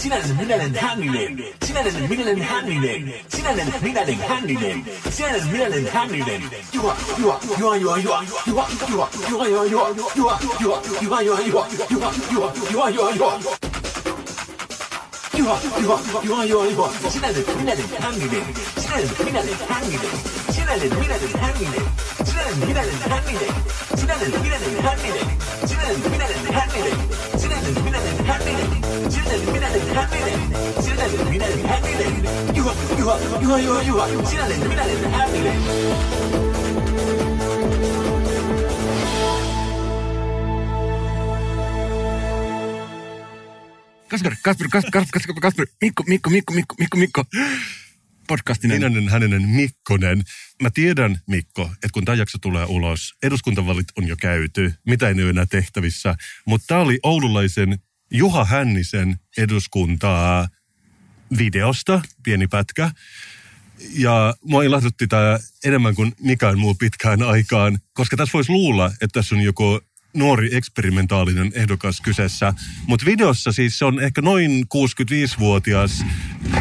Sinällinen minällinen hänninen. Sinällinen minällinen hänninen. Sinällinen minällinen hänninen. Sinällinen minällinen hänninen. Juha, juha, juha, juha, juha, juha, juha, juha, juha, juha, juha, juha, juha, juha, juha, juha, juha, juha, juha, juha. Juha, juha, juha, juha, juha. Sinällinen minällinen hänninen. Sinällinen minällinen hänninen. Sinällinen minällinen hänninen. Kasper, Kasper, Kasper, Kasper, Kasper, Mikko, Mikko, Mikko, Mikko, Mikko, Mikko. Podcastinen. Minänen hänenen Mikkonen. Mä tiedän, Mikko, että kun tämä jakso tulee ulos, eduskuntavalit on jo käyty, mitä ei ole enää tehtävissä, mutta tämä oli oululaisen Juha Hännisen eduskuntaa videosta, pieni pätkä. Ja mua ilahdutti tämä enemmän kuin mikään muu pitkään aikaan, koska tässä voisi luulla, että tässä on joku nuori eksperimentaalinen ehdokas kyseessä. Mutta videossa siis se on ehkä noin 65-vuotias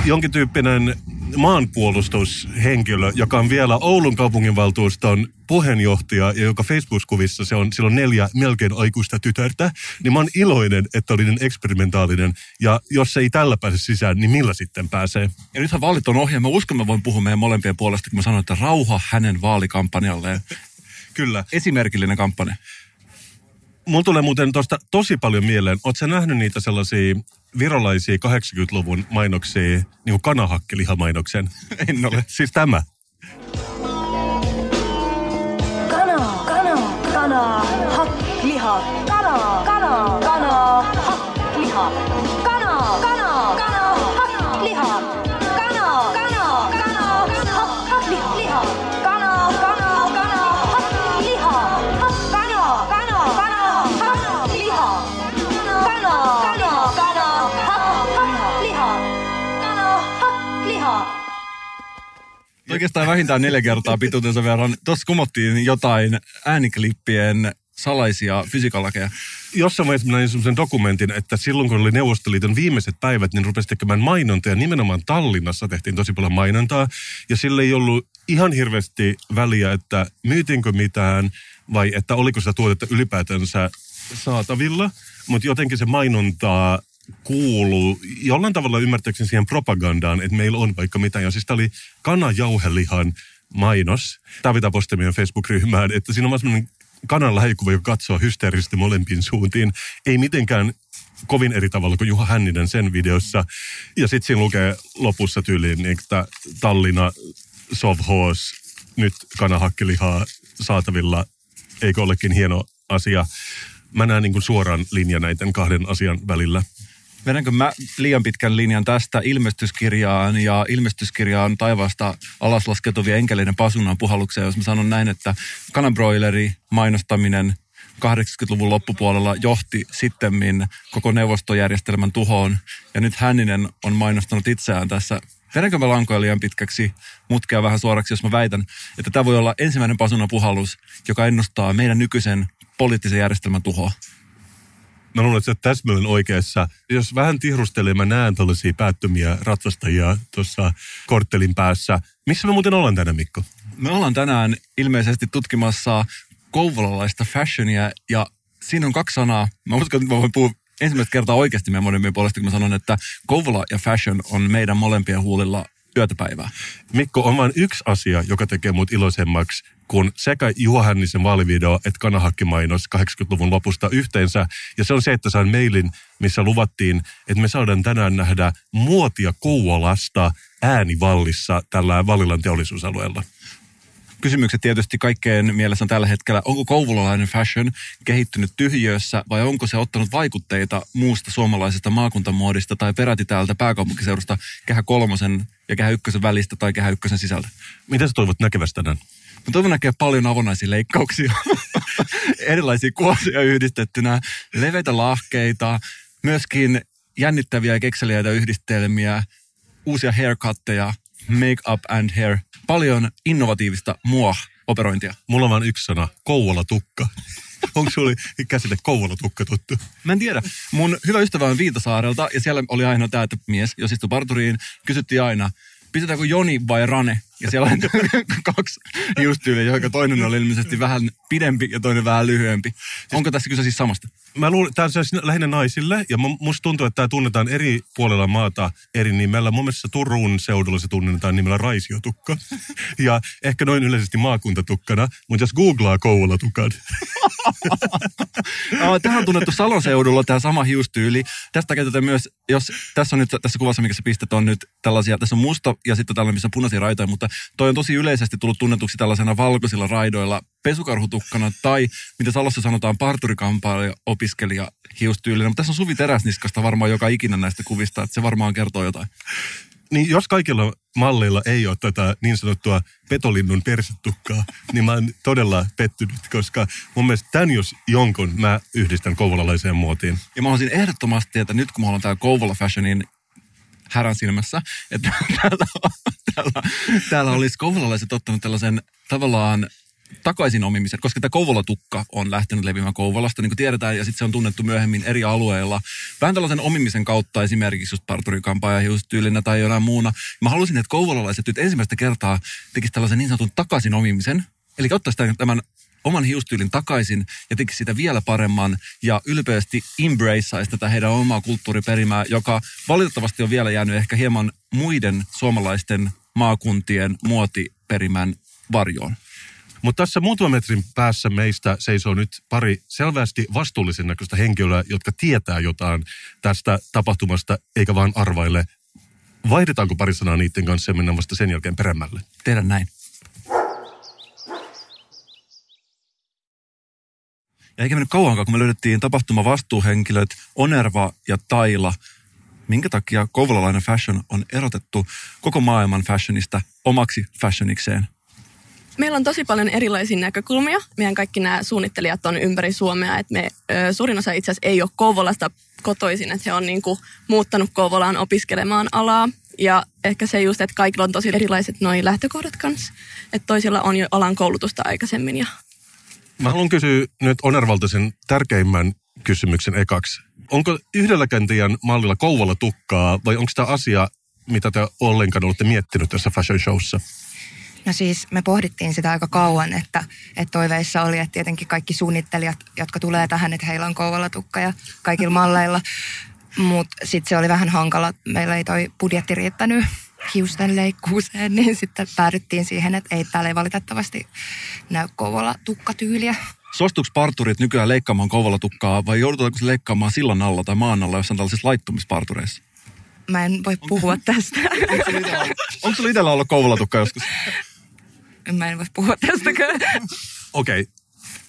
jonkin tyyppinen maanpuolustushenkilö, joka on vielä Oulun kaupunginvaltuuston puheenjohtaja ja joka Facebook-kuvissa se on silloin neljä melkein aikuista tytärtä, niin mä oon iloinen, että oli niin eksperimentaalinen. Ja jos se ei tällä pääse sisään, niin millä sitten pääsee? Ja nythän vaalit on ohi, ja mä uskon, mä voin puhua meidän molempien puolesta, kun mä sanoin, että rauha hänen vaalikampanjalleen. Kyllä. Esimerkillinen kampanja. Mulla tulee muuten tuosta tosi paljon mieleen. Oletko nähnyt niitä sellaisia virolaisia 80-luvun mainoksia, niin kuin kanahakkilihamainoksen? En ole. Siis tämä. Kana, kana, kana, Oikeastaan vähintään neljä kertaa pituutensa verran. Tuossa kumottiin jotain ääniklippien salaisia fysiikalakeja. Jossain vaiheessa mä näin semmoisen dokumentin, että silloin kun oli Neuvostoliiton viimeiset päivät, niin rupesi tekemään mainontaa. Nimenomaan Tallinnassa tehtiin tosi paljon mainontaa. Ja sille ei ollut ihan hirveästi väliä, että myytiinkö mitään vai että oliko sitä tuotetta ylipäätänsä saatavilla. Mutta jotenkin se mainontaa kuuluu jollain tavalla ymmärtääkseni siihen propagandaan, että meillä on vaikka mitään. Ja siis tämä oli kanajauhelihan mainos. Postaa meidän Facebook-ryhmään, että siinä on semmoinen kanan lähikuva, joka katsoo hysteerisesti molempiin suuntiin. Ei mitenkään kovin eri tavalla kuin Juha Hänninen sen videossa. Ja sitten siinä lukee lopussa tyyliin, niin, että Tallinna, Sovhoos, nyt kanahakkilihaa saatavilla. Eikö olekin hieno asia? Mä näen niin kuin suoran linjan näiden kahden asian välillä. Vedänkö mä liian pitkän linjan tästä ilmestyskirjaan ja ilmestyskirjaan taivaasta alaslaskeutuvia enkeleiden pasunan puhallukseen, jos mä sanon näin, että kananbroileri mainostaminen 80-luvun loppupuolella johti sittemmin koko neuvostojärjestelmän tuhoon. Ja nyt Hänninen on mainostanut itseään tässä. Vedänkö mä lankoja liian pitkäksi, mutkea vähän suoraksi, jos mä väitän, että tämä voi olla ensimmäinen pasunan puhallus, joka ennustaa meidän nykyisen poliittisen järjestelmän tuhoa. Mä luulen, että sä oot täsmälleen oikeassa. Jos vähän tihrustelee, mä näen tällaisia päättömiä ratsastajia tuossa korttelin päässä. Missä me muuten ollaan tänään, Mikko? Me ollaan tänään ilmeisesti tutkimassa kouvolalaista fashionia ja siinä on kaksi sanaa. Mä uskon, että mä voin puhua ensimmäistä kertaa oikeasti meidän molempien puolesta, kun mä sanon, että Kouvola ja fashion on meidän molempien huulilla yötä päivää. Mikko, on vain yksi asia, joka tekee mut iloisemmaksi kuin sekä Juha Hännisen vaalivideo että kanahakkimainos 80-luvun lopusta yhteensä. Ja se on se, että sain mailin, missä luvattiin, että me saadaan tänään nähdä muotia Kouvolasta äänivallissa tällä Vallilan teollisuusalueella. Kysymykset tietysti kaikkeen mielessä on tällä hetkellä, onko kouvolalainen fashion kehittynyt tyhjössä vai onko se ottanut vaikutteita muusta suomalaisesta maakuntamuodista tai peräti täältä pääkaupunkiseudusta kehä kolmosen ja kehä ykkösen välistä tai kehä ykkösen sisältä? Mitä sä toivot näkevästä tänään? Mä toivon näkee paljon avonaisia leikkauksia, erilaisia kuosia yhdistettynä, leveitä lahkeita, myöskin jännittäviä ja kekseliäitä yhdistelmiä, uusia haircutteja, make up and hair, paljon innovatiivista mua operointia. Mulla on vain yksi sana, Kouvola-tukka. Onko sulla käsite Kouvola-tukka tuttu? Mä en tiedä. Mun hyvä ystävä on Viitasaarelta ja siellä oli aina tämä, että mies, jos istui parturiin, kysyttiin aina, pistetäänkö Joni vai Rane? Ja siellä oli kaksi hiustyyliä, jotka toinen oli ilmeisesti vähän pidempi ja toinen vähän lyhyempi. Onko tässä kyse siis samasta? Mä luulen, tämä on siis lähinnä naisille, ja mu- musta tuntuu, että tämä tunnetaan eri puolella maata eri nimellä. Mun mielestä Turun seudulla se tunnetaan nimellä raisiotukka. ja ehkä noin yleisesti maakuntatukkana, mutta jos googlaa Kouvola-tukan, Tähän on tunnettu Salon seudulla tämä sama hiustyyli. Tästä käytetään myös, jos tässä on nyt tässä kuvassa, mikä sä pistät, on nyt tällaisia, tässä on musta ja sitten tällainen, missä on punaisia raitoja, mutta toi on tosi yleisesti tullut tunnetuksi tällaisena valkoisilla raidoilla pesukarhutukkana tai mitä Salossa sanotaan parturikampaaja opiskelija hiustyylinä. Mutta tässä on Suvi Teräsniskasta varmaan joka ikinä näistä kuvista, että se varmaan kertoo jotain. niin jos kaikilla malleilla ei ole tätä niin sanottua petolinnun persetukkaa, niin mä oon todella pettynyt, koska mun mielestä tämän jos jonkun mä yhdistän kouvolalaiseen muotiin. Ja mä haluaisin ehdottomasti, että nyt kun mä olen täällä Kouvola Fashionin härän silmässä, että täällä, täällä, täällä olisi kouvolalaiset ottanut tällaisen tavallaan takaisin omimisen, koska tämä Kouvola-tukka on lähtenyt leviämään Kouvolasta, niin kuin tiedetään, ja sitten se on tunnettu myöhemmin eri alueilla. Vähän tällaisen omimisen kautta esimerkiksi just parturikampaa ja hiustyylinä tai jonain muuna. Mä halusin, että kouvolalaiset nyt ensimmäistä kertaa tekisivät tällaisen niin sanotun takaisin omimisen, eli ottaisi tämän oman hiustyylin takaisin ja tekisi sitä vielä paremman ja ylpeästi embraceaisi tätä heidän omaa kulttuuriperimää, joka valitettavasti on vielä jäänyt ehkä hieman muiden suomalaisten maakuntien muotiperimän varjoon. Mutta tässä muutaman metrin päässä meistä seisoo nyt pari selvästi vastuullisen näköistä henkilöä, jotka tietää jotain tästä tapahtumasta, eikä vaan arvaile. Vaihdetaanko pari sanaa niiden kanssa ja mennään vasta sen jälkeen peremmälle? Tehdä näin. Ja eikä mennyt kauankaan, kun me löydettiin tapahtuma vastuuhenkilöt Onerva ja Taila. Minkä takia kouvolalainen fashion on erotettu koko maailman fashionista omaksi fashionikseen? Meillä on tosi paljon erilaisia näkökulmia. Meidän kaikki nämä suunnittelijat on ympäri Suomea. Että me, suurin osa itse asiassa ei ole Kouvolasta kotoisin, että he on niin kuin muuttanut Kouvolaan opiskelemaan alaa. Ja ehkä se just, että kaikilla on tosi erilaiset noin lähtökohdat kanssa. Että toisilla on jo alan koulutusta aikaisemmin ja Mä haluan kysyä nyt Onervalta sen tärkeimmän kysymyksen ekaksi. Onko yhdelläkään teidän mallilla Kouvola tukkaa vai onko tämä asia, mitä te ollenkaan olette miettinyt tässä fashion showssa? No siis me pohdittiin sitä aika kauan, että, että toiveissa oli, että tietenkin kaikki suunnittelijat, jotka tulee tähän, että heillä on Kouvola-tukka ja kaikilla malleilla. Mutta sitten se oli vähän hankala. Meillä ei toi budjetti riittänyt hiusten leikkuuseen, niin sitten päädyttiin siihen, että ei täällä ei valitettavasti näy Kouvola-tukkatyyliä. Suostuuko parturit nykyään leikkaamaan Kouvola-tukkaa vai joudutaanko se leikkaamaan sillan alla tai maan alla jossain tällaisissa laittumispartureissa? Mä en voi puhua tästä. Onko sulla itsellä ollut Kouvola-tukka joskus? Mä en voi puhua tästäkään. Okei, okay.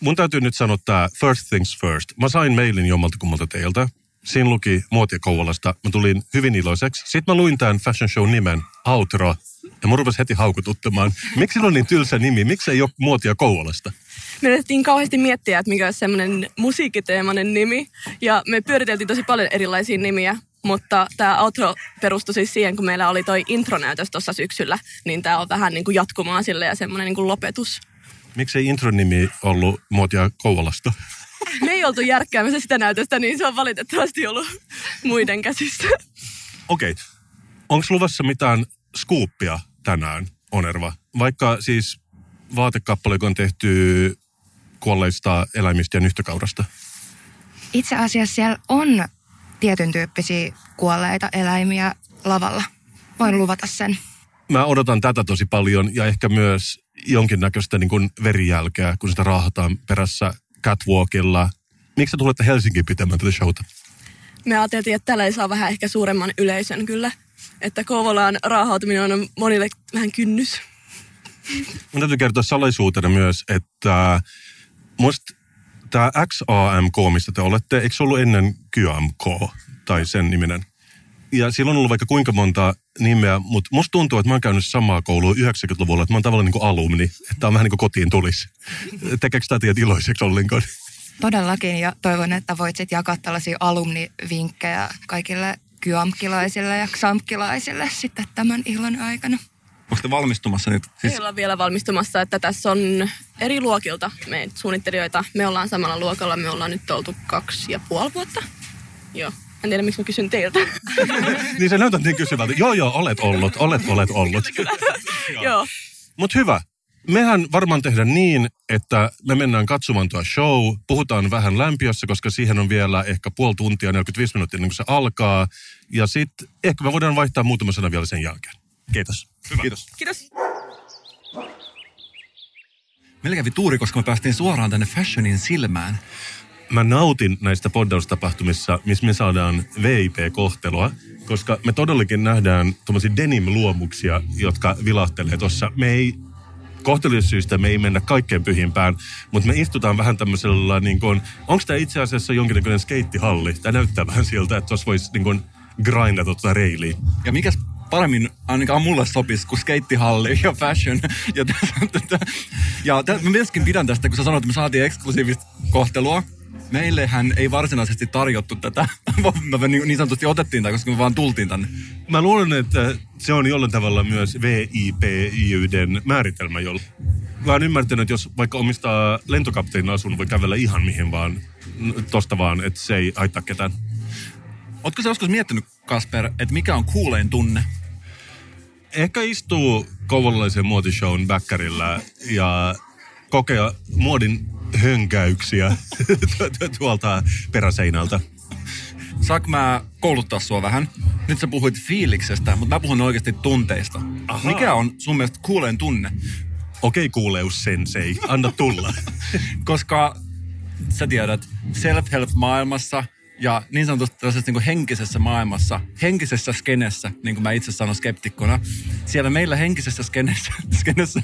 mun täytyy nyt sanoa tämä first things first. Mä sain mailin jommalta kummalta teiltä. Siinä luki muotia Kouvolasta. Mä tulin hyvin iloiseksi. Sitten mä luin tämän fashion show nimen, Outro. Ja mun rupesi heti haukututtamaan. Miksi sillä on niin tylsä nimi? Miksi ei ole muotia Kouvolasta? me yritettiin kauheasti miettiä, että mikä olisi semmoinen musiikkiteemainen nimi. Ja me pyöriteltiin tosi paljon erilaisia nimiä. Mutta tämä outro perustui siis siihen, kun meillä oli toi intronäytös tuossa syksyllä, niin tämä on vähän niin kuin jatkumaa sille ja semmoinen niin kuin lopetus. Miksi ei intron nimi ollut muotia Kouvolasta? Me ei oltu järkkäämässä sitä näytöstä, niin se on valitettavasti ollut muiden käsissä. Okei. Okay. Onko luvassa mitään skuuppia tänään, Onerva? Vaikka siis vaatekappale, on tehty kuolleista eläimistä ja nyhtökaurasta. Itse asiassa siellä on tietyn tyyppisiä kuolleita eläimiä lavalla. Voin luvata sen. Mä odotan tätä tosi paljon ja ehkä myös jonkinnäköistä niin kuin verijälkeä, kun sitä raahataan perässä catwalkilla. Miksi tulette Helsinkiin pitämään tätä showta? Me ajateltiin, että tällä ei saa vähän ehkä suuremman yleisön kyllä. Että Kouvolaan raahautuminen on monille vähän kynnys. Mun täytyy kertoa salaisuutena myös, että musta tämä XAMK, mistä te olette, eikö se ollut ennen QAMK tai sen niminen? Ja silloin on ollut vaikka kuinka monta nimeä, mutta musta tuntuu, että mä oon käynyt samaa koulua 90-luvulla, että mä oon tavallaan niin kuin alumni, että on vähän niin kuin kotiin tulisi. Tekeekö tämä teidät iloiseksi ollenkaan? Todellakin ja toivon, että voit sitten jakaa tällaisia alumnivinkkejä kaikille kyamkilaisille ja xamkilaisille sitten tämän illan aikana. Onko te valmistumassa nyt? Siis... Ei olla vielä valmistumassa, että tässä on eri luokilta meitä suunnittelijoita. Me ollaan samalla luokalla, me ollaan nyt oltu kaksi ja puoli vuotta. Joo. En tiedä, miksi mä kysyn teiltä. niin sä näytät niin kysyvältä. Joo, joo, olet ollut, olet, olet ollut. Joo. Mutta hyvä. Mehän varmaan tehdään niin, että me mennään katsomaan tuo show, puhutaan vähän lämpiössä, koska siihen on vielä ehkä puoli tuntia, 45 minuuttia ennen kuin se alkaa. Ja sitten ehkä me voidaan vaihtaa muutama sana vielä sen jälkeen. Kiitos. Hyvä. Kiitos. Kiitos. Meillä kävi tuuri, koska me päästiin suoraan tänne fashionin silmään. Mä nautin näistä poddaustapahtumissa, missä me saadaan VIP-kohtelua, koska me todellakin nähdään tuommoisia denim-luomuksia, jotka vilahtelee tuossa. Me ei kohtelussyistä me ei mennä kaikkein pyhimpään, mutta me istutaan vähän tämmöisellä, niin onko tämä itse asiassa jonkinlainen skeittihalli? Tämä näyttää vähän siltä, että tuossa voisi niin grindata tuota reiliä. Ja mikäs paremmin ainakaan mulle sopisi kuin skeittihalli ja fashion. Ja, tätä, ja tätä, mä myöskin pidän tästä, kun sä sanoit, että me saatiin eksklusiivista kohtelua. Meillehän ei varsinaisesti tarjottu tätä. Me niin, niin sanotusti otettiin tämä, koska me vaan tultiin tänne. Mä luulen, että se on jollain tavalla myös VIPYden määritelmä, jolla mä oon ymmärtänyt, että jos vaikka omistaa lentokapteenin asun, voi kävellä ihan mihin vaan, tosta vaan, että se ei haittaa ketään. Ootko sä joskus miettinyt, Kasper, että mikä on kuulein tunne? Ehkä istuu kouvolalaisen muotishown backerillä ja kokea muodin hönkäyksiä tuolta peräseinältä. Saanko mä kouluttaa sua vähän? Nyt sä puhuit fiiliksestä, mutta mä puhun oikeasti tunteista. Aha. Mikä on sun mielestä kuuleen tunne? Okei kuuleus sensei, anna tulla. Koska sä tiedät, self-help-maailmassa – ja niin sanotusti tällaisessa niin henkisessä maailmassa, henkisessä skenessä, niin kuin mä itse sanon skeptikkona, siellä meillä henkisessä skenessä, skenessä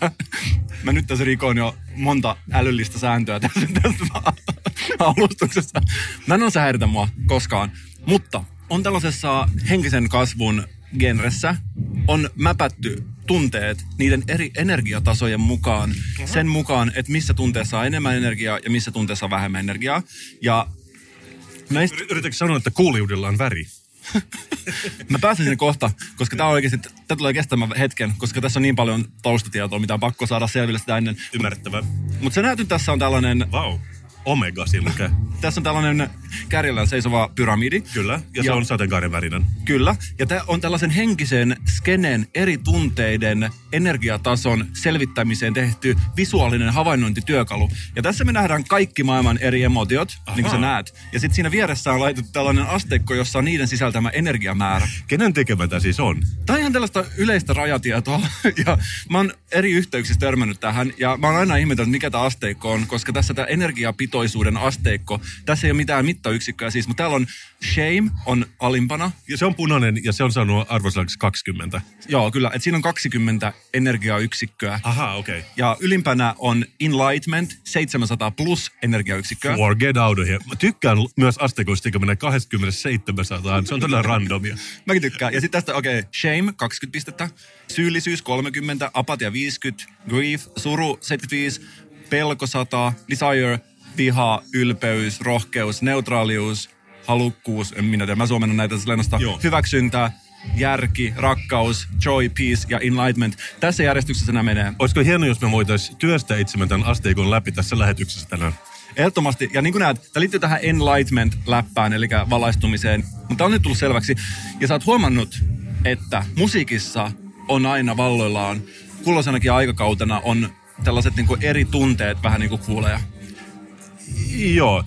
mä nyt tässä rikoin jo monta älyllistä sääntöä tässä, tässä alustuksessa. Mä en ole häiritä mua koskaan, mutta on tällaisessa henkisen kasvun genressä on mäpätty tunteet niiden eri energiatasojen mukaan. Sen mukaan, että missä tunteessa on enemmän energiaa ja missä tunteessa on vähemmän energiaa. Ja Näistä... Yritätkö sanoa, että kuuliudella on väri? Mä pääsen sinne kohta, koska tämä oikeasti, tämä tulee kestämään hetken, koska tässä on niin paljon taustatietoa, mitä on pakko saada selville sitä ennen. Ymmärrettävä. Mutta se näyty tässä on tällainen... Wow. Omega siinä lukee. Tässä on tällainen kärjellään seisova pyramidi. Kyllä, ja, ja se on sateenkaaren värinen. Kyllä, ja tämä on tällaisen henkisen skenen eri tunteiden energiatason selvittämiseen tehty visuaalinen havainnointityökalu. Ja tässä me nähdään kaikki maailman eri emotiot, Aha. niin kuin sä näet. Ja sitten siinä vieressä on laitettu tällainen asteikko, jossa on niiden sisältämä energiamäärä. Kenen tekemä tämä siis on? Tämä on ihan tällaista yleistä rajatietoa. ja mä oon eri yhteyksissä törmännyt tähän, ja mä oon aina ihmetellyt, mikä tämä asteikko on, koska tässä tämä energiapitoisuuden asteikko, tässä ei ole mitään mittayksikköä siis, mutta täällä on shame on alimpana. Ja se on punainen ja se on saanut arvosanaksi 20. Joo, kyllä. Et siinä on 20 energiayksikköä. Aha, okei. Okay. Ja ylimpänä on enlightenment 700 plus energiayksikköä. Forget out of here. Mä tykkään myös asteikoista, kun menee 2700. Se on todella randomia. Mäkin tykkään. Ja sitten tästä, okei, okay, shame 20 pistettä, syyllisyys 30, apatia 50, grief, suru 75, pelko 100, desire viha, ylpeys, rohkeus, neutraalius, halukkuus, en minä tiedä, mä suomennan näitä lennosta, hyväksyntä, järki, rakkaus, joy, peace ja enlightenment. Tässä järjestyksessä nämä menee. Olisiko hienoa, jos me voitaisiin työstää itsemme tämän asteikon läpi tässä lähetyksessä tänään? Ehdottomasti. Ja niin kuin näet, tämä liittyy tähän enlightenment-läppään, eli valaistumiseen. Mutta on nyt tullut selväksi. Ja sä oot huomannut, että musiikissa on aina valloillaan, kulloisenakin aikakautena on tällaiset niin kuin eri tunteet vähän niin kuin kuuleja. Joo.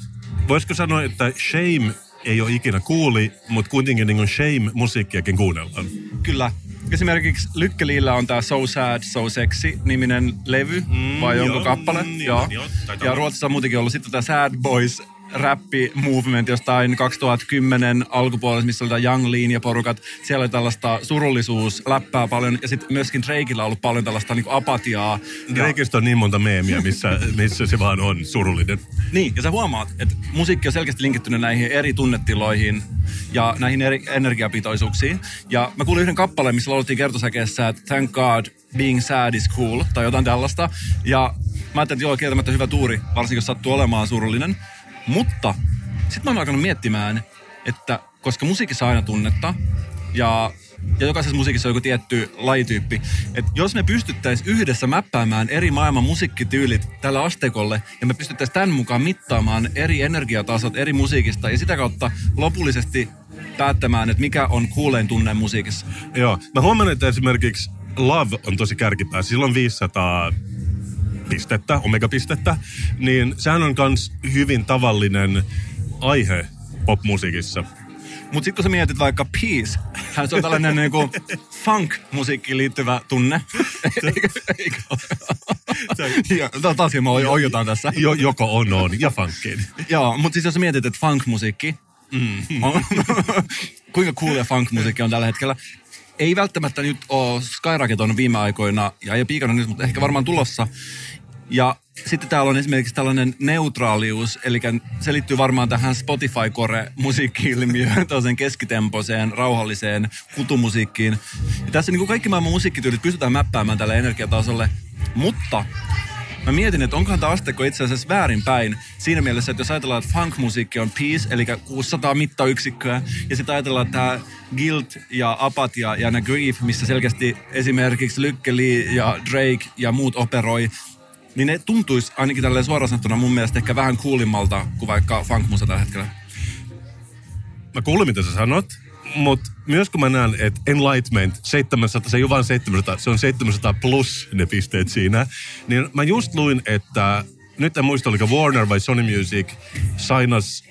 Voisiko sanoa, että Shame ei ole ikinä kuuli, mutta kuitenkin niin Shame-musiikkiakin kuunnellaan. Kyllä. Esimerkiksi Lykkeliillä on tämä So Sad, So Sexy niminen levy, mm, vai onko kappale? Mm, joo. joo. Ja Ruotsissa on muutenkin ollut sitten tämä Sad Boys räppi movement jostain 2010 alkupuolella, missä oli Young Lean ja porukat. Siellä oli tällaista surullisuus, läppää paljon ja sitten myöskin Drakeilla on ollut paljon tällaista niin apatiaa. Drakeista on niin monta meemiä, missä, missä se vaan on surullinen. Niin, ja sä huomaat, että musiikki on selkeästi linkittynyt näihin eri tunnetiloihin ja näihin eri energiapitoisuuksiin. Ja mä kuulin yhden kappaleen, missä laulettiin kertosäkeessä, että thank God being sad is cool, tai jotain tällaista. Ja mä ajattelin, että joo, kieltämättä hyvä tuuri, varsinkin jos sattuu olemaan surullinen. Mutta sitten mä oon alkanut miettimään, että koska musiikissa aina tunnetta ja ja jokaisessa musiikissa on joku tietty lajityyppi. Et jos me pystyttäisiin yhdessä mäppäämään eri maailman musiikkityylit tällä asteikolle, ja me pystyttäisiin tämän mukaan mittaamaan eri energiatasot eri musiikista, ja sitä kautta lopullisesti päättämään, että mikä on kuulein tunne musiikissa. Joo. Mä huomaan, että esimerkiksi Love on tosi kärkipää. Sillä on 500 pistettä, omegapistettä. Niin sehän on myös hyvin tavallinen aihe popmusiikissa. Mutta sitten kun sä mietit vaikka Peace, hän on tällainen niinku funk-musiikkiin liittyvä tunne. Eikö- eikö? Ja, taas oiotaan tässä. Jo, joko on on ja funkin. Joo, mutta siis jos sä mietit, että funk-musiikki mm. on, kuinka coolia funk-musiikki on tällä hetkellä, ei välttämättä nyt ole Skyrocket viime aikoina, ja ei ole piikannut nyt, mutta ehkä varmaan tulossa. Ja sitten täällä on esimerkiksi tällainen neutraalius, eli se liittyy varmaan tähän Spotify-kore-musiikki-ilmiöön, tällaiseen keskitempoiseen, rauhalliseen kutumusiikkiin. Ja tässä niin kuin kaikki maailman musiikkityylit pystytään mäppäämään tälle energiatasolle, mutta Mä mietin, että onkohan tämä asteikko itse asiassa väärinpäin siinä mielessä, että jos ajatellaan, että funk-musiikki on peace, eli 600 mittayksikköä, ja sitten ajatellaan, että tämä guilt ja apatia ja nämä grief, missä selkeästi esimerkiksi Lykkeli ja Drake ja muut operoi, niin ne tuntuisi ainakin tälleen suoraan sanottuna mun mielestä ehkä vähän coolimmalta kuin vaikka funk-musa tällä hetkellä. Mä kuulin, mitä sä sanot, mutta myös kun mä näen, että Enlightenment 700, se ei ole vain 700, se on 700 plus ne pisteet siinä, niin mä just luin, että nyt en muista, oliko Warner vai Sony Music sainas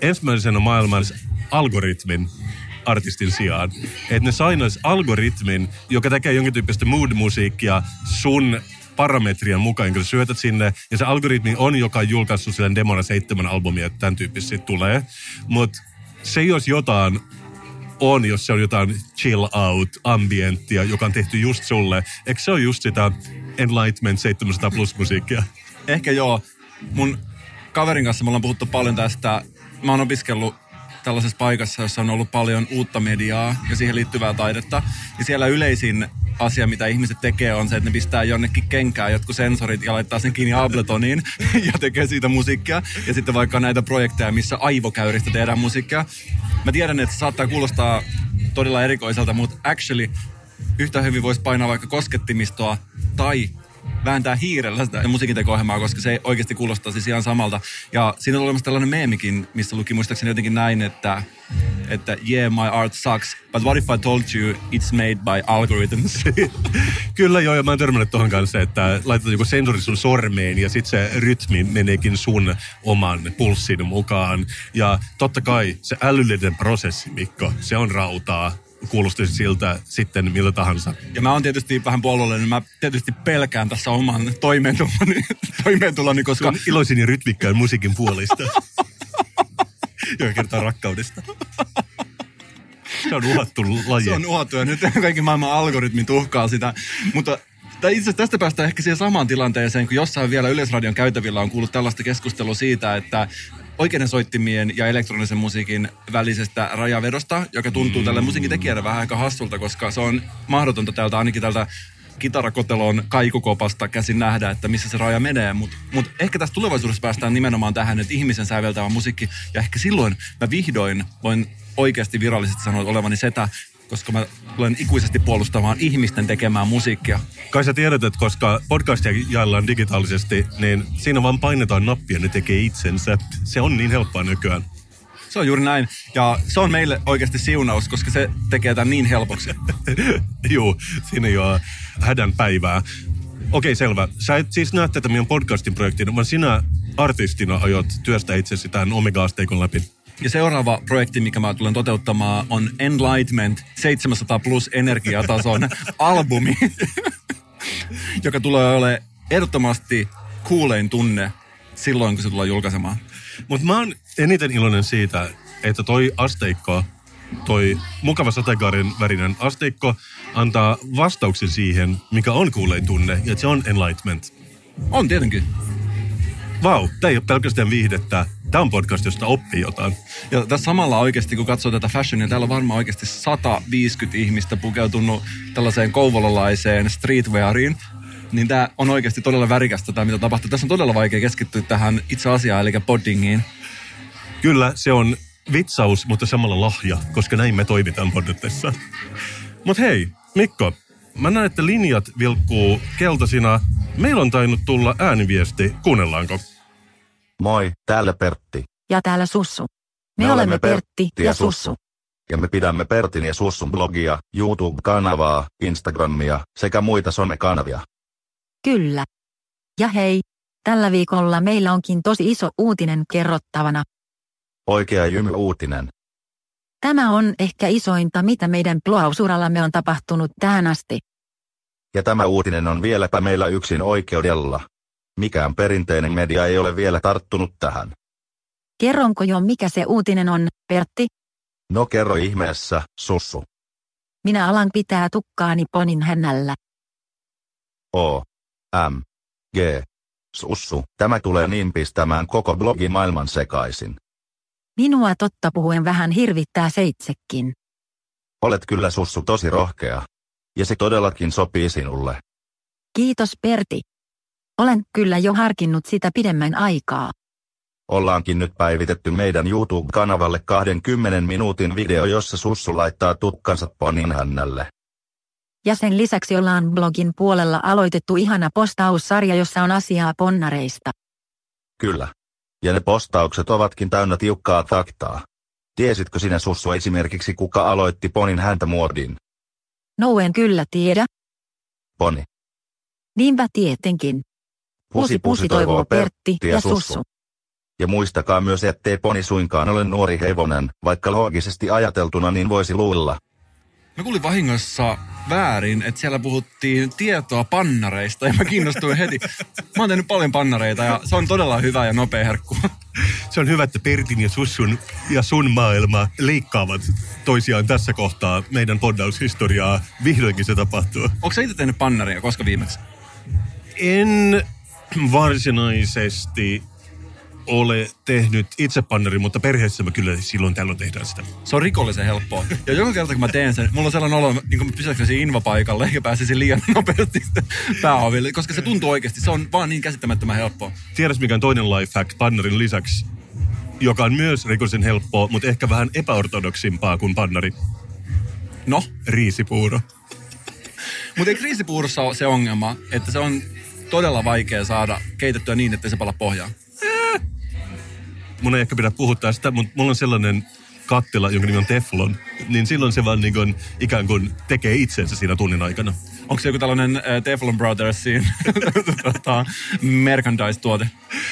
ensimmäisenä maailman algoritmin artistin sijaan. Että ne sainas algoritmin, joka tekee jonkin tyyppistä mood-musiikkia sun parametrien mukaan, kun syötät sinne, ja se algoritmi on, joka on julkaissut sille demona seitsemän albumia, että tämän tyyppistä sit tulee. Mutta se jos jotain on, jos se on jotain chill out, ambienttia, joka on tehty just sulle. Eikö se ole just sitä Enlightenment 700 plus musiikkia? Ehkä joo. Mun kaverin kanssa me ollaan puhuttu paljon tästä. Mä oon opiskellut tällaisessa paikassa, jossa on ollut paljon uutta mediaa ja siihen liittyvää taidetta. Ja siellä yleisin asia, mitä ihmiset tekee, on se, että ne pistää jonnekin kenkään jotkut sensorit ja laittaa sen kiinni Abletoniin ja tekee siitä musiikkia. Ja sitten vaikka näitä projekteja, missä aivokäyristä tehdään musiikkia. Mä tiedän, että se saattaa kuulostaa todella erikoiselta, mutta actually yhtä hyvin voisi painaa vaikka koskettimistoa tai vääntää hiirellä sitä musiikinteko-ohjelmaa, koska se oikeasti kuulostaa siis ihan samalta. Ja siinä on olemassa tällainen meemikin, missä luki muistaakseni jotenkin näin, että, että yeah, my art sucks, but what if I told you it's made by algorithms? Kyllä joo, ja mä oon törmännyt tuohon kanssa, että laitat joku sensori sun sormeen ja sit se rytmi meneekin sun oman pulssin mukaan. Ja totta kai se älyllinen prosessi, Mikko, se on rautaa. Kuulostaisi siltä sitten millä tahansa. Ja mä oon tietysti vähän puolueellinen, mä tietysti pelkään tässä oman toimeentuloni, toimeentuloni koska On iloisin ja rytmikkään musiikin puolista. Joka kertaa rakkaudesta. Se on uhattu laji. Se on uhattu ja nyt kaikki maailman algoritmi tuhkaa sitä. Mutta tai itse asiassa tästä päästään ehkä siihen samaan tilanteeseen, kun jossain vielä Yleisradion käytävillä on kuullut tällaista keskustelua siitä, että oikeiden soittimien ja elektronisen musiikin välisestä rajavedosta, joka tuntuu tälle musiikin tekijälle vähän aika hassulta, koska se on mahdotonta täältä, ainakin tältä kitarakotelon kaikukopasta käsin nähdä, että missä se raja menee. Mutta mut ehkä tässä tulevaisuudessa päästään nimenomaan tähän, että ihmisen säveltävä musiikki, ja ehkä silloin mä vihdoin voin oikeasti virallisesti sanoa olevani setä, koska mä tulen ikuisesti puolustamaan ihmisten tekemää musiikkia. Kai sä tiedät, että koska podcastia jaellaan digitaalisesti, niin siinä vaan painetaan nappia ja ne tekee itsensä. Se on niin helppoa nykyään. Se on juuri näin. Ja se on meille oikeasti siunaus, koska se tekee tämän niin helpoksi. Juu, siinä ei ole hädän päivää. Okei, selvä. Sä et siis näe tätä meidän podcastin projektina, vaan sinä artistina aiot työstää itsesi tämän Omega-asteikon läpi. Ja seuraava projekti, mikä mä tulen toteuttamaan, on Enlightenment 700 plus energiatason albumi, joka tulee olemaan ehdottomasti kuulein tunne silloin, kun se tulee julkaisemaan. Mutta mä oon eniten iloinen siitä, että toi asteikko, toi mukava sateenkaarin värinen asteikko, antaa vastauksen siihen, mikä on kuulein tunne, ja se on enlightenment. On tietenkin. Vau, tämä ei ole pelkästään viihdettä. Tämä on podcast, josta oppii jotain. Ja tässä samalla oikeasti, kun katsoo tätä fashionia, täällä on varmaan oikeasti 150 ihmistä pukeutunut tällaiseen kouvolalaiseen streetweariin. Niin tämä on oikeasti todella värikästä tämä, mitä tapahtuu. Tässä on todella vaikea keskittyä tähän itse asiaan, eli poddingiin. Kyllä, se on vitsaus, mutta samalla lahja, koska näin me toimitaan podcastissa. Mut hei, Mikko, mä näen, että linjat vilkkuu keltaisina. Meillä on tainnut tulla ääniviesti. Kuunnellaanko? Moi, täällä Pertti. Ja täällä Sussu. Me, olemme Pertti ja Sussu. Ja me pidämme Pertin ja Sussun blogia, YouTube-kanavaa, Instagramia sekä muita somekanavia. Kyllä. Ja hei, tällä viikolla meillä onkin tosi iso uutinen kerrottavana. Oikea jymy uutinen. Tämä on ehkä isointa, mitä meidän blogausurallamme on tapahtunut tähän asti. Ja tämä uutinen on vieläpä meillä yksin oikeudella. Mikään perinteinen media ei ole vielä tarttunut tähän. Kerronko jo mikä se uutinen on, Pertti? No kerro ihmeessä, Sussu. Minä alan pitää tukkaani ponin hännällä. O. M. G. Sussu, tämä tulee niin pistämään koko blogin maailman sekaisin. Minua totta puhuen vähän hirvittää seitsekin. Olet kyllä Sussu tosi rohkea. Ja se todellakin sopii sinulle. Kiitos Pertti. Olen kyllä jo harkinnut sitä pidemmän aikaa. Ollaankin nyt päivitetty meidän YouTube-kanavalle 20 minuutin video, jossa Sussu laittaa tukkansa ponin hännälle. Ja sen lisäksi ollaan blogin puolella aloitettu ihana postaussarja, jossa on asiaa ponnareista. Kyllä. Ja ne postaukset ovatkin täynnä tiukkaa faktaa. Tiesitkö sinä Sussu esimerkiksi kuka aloitti ponin häntä muodin? No en kyllä tiedä. Poni. Niinpä tietenkin. Pusi pusi toivoo Pertti ja Sussu. Ja muistakaa myös, ettei poni suinkaan ole nuori hevonen, vaikka loogisesti ajateltuna niin voisi luulla. Mä kuulin vahingossa väärin, että siellä puhuttiin tietoa pannareista ja mä kiinnostuin heti. Mä oon tehnyt paljon pannareita ja se on todella hyvä ja nopea herkku. Se on hyvä, että Pertin ja Sussun ja sun maailma leikkaavat toisiaan tässä kohtaa meidän poddaushistoriaa. Vihdoinkin se tapahtuu. Onko sä itse tehnyt pannaria koska viimeksi? En varsinaisesti ole tehnyt itse pannari, mutta perheessä mä kyllä silloin tällöin tehdään sitä. Se on rikollisen helppoa. Ja joka kerta kun mä teen sen, mulla on sellainen olo, niin kuin mä pysähtyisin invapaikalle eikä pääsisin liian nopeasti pääoville, koska se tuntuu oikeasti, se on vaan niin käsittämättömän helppoa. Tiedätkö mikä on toinen lifehack pannarin lisäksi, joka on myös rikollisen helppoa, mutta ehkä vähän epäortodoksimpaa kuin pannari? No, Riisipuuro. mutta ei kriisipuurossa ole se ongelma, että se on todella vaikea saada keitettyä niin, että se pala pohjaan. Mun ei ehkä pidä puhua tästä, mutta mulla on sellainen kattila, jonka nimi on Teflon, niin silloin se vaan niin kuin, ikään kuin tekee itsensä siinä tunnin aikana. Onko se joku tällainen äh, Teflon Brothersin tota, merchandise-tuote?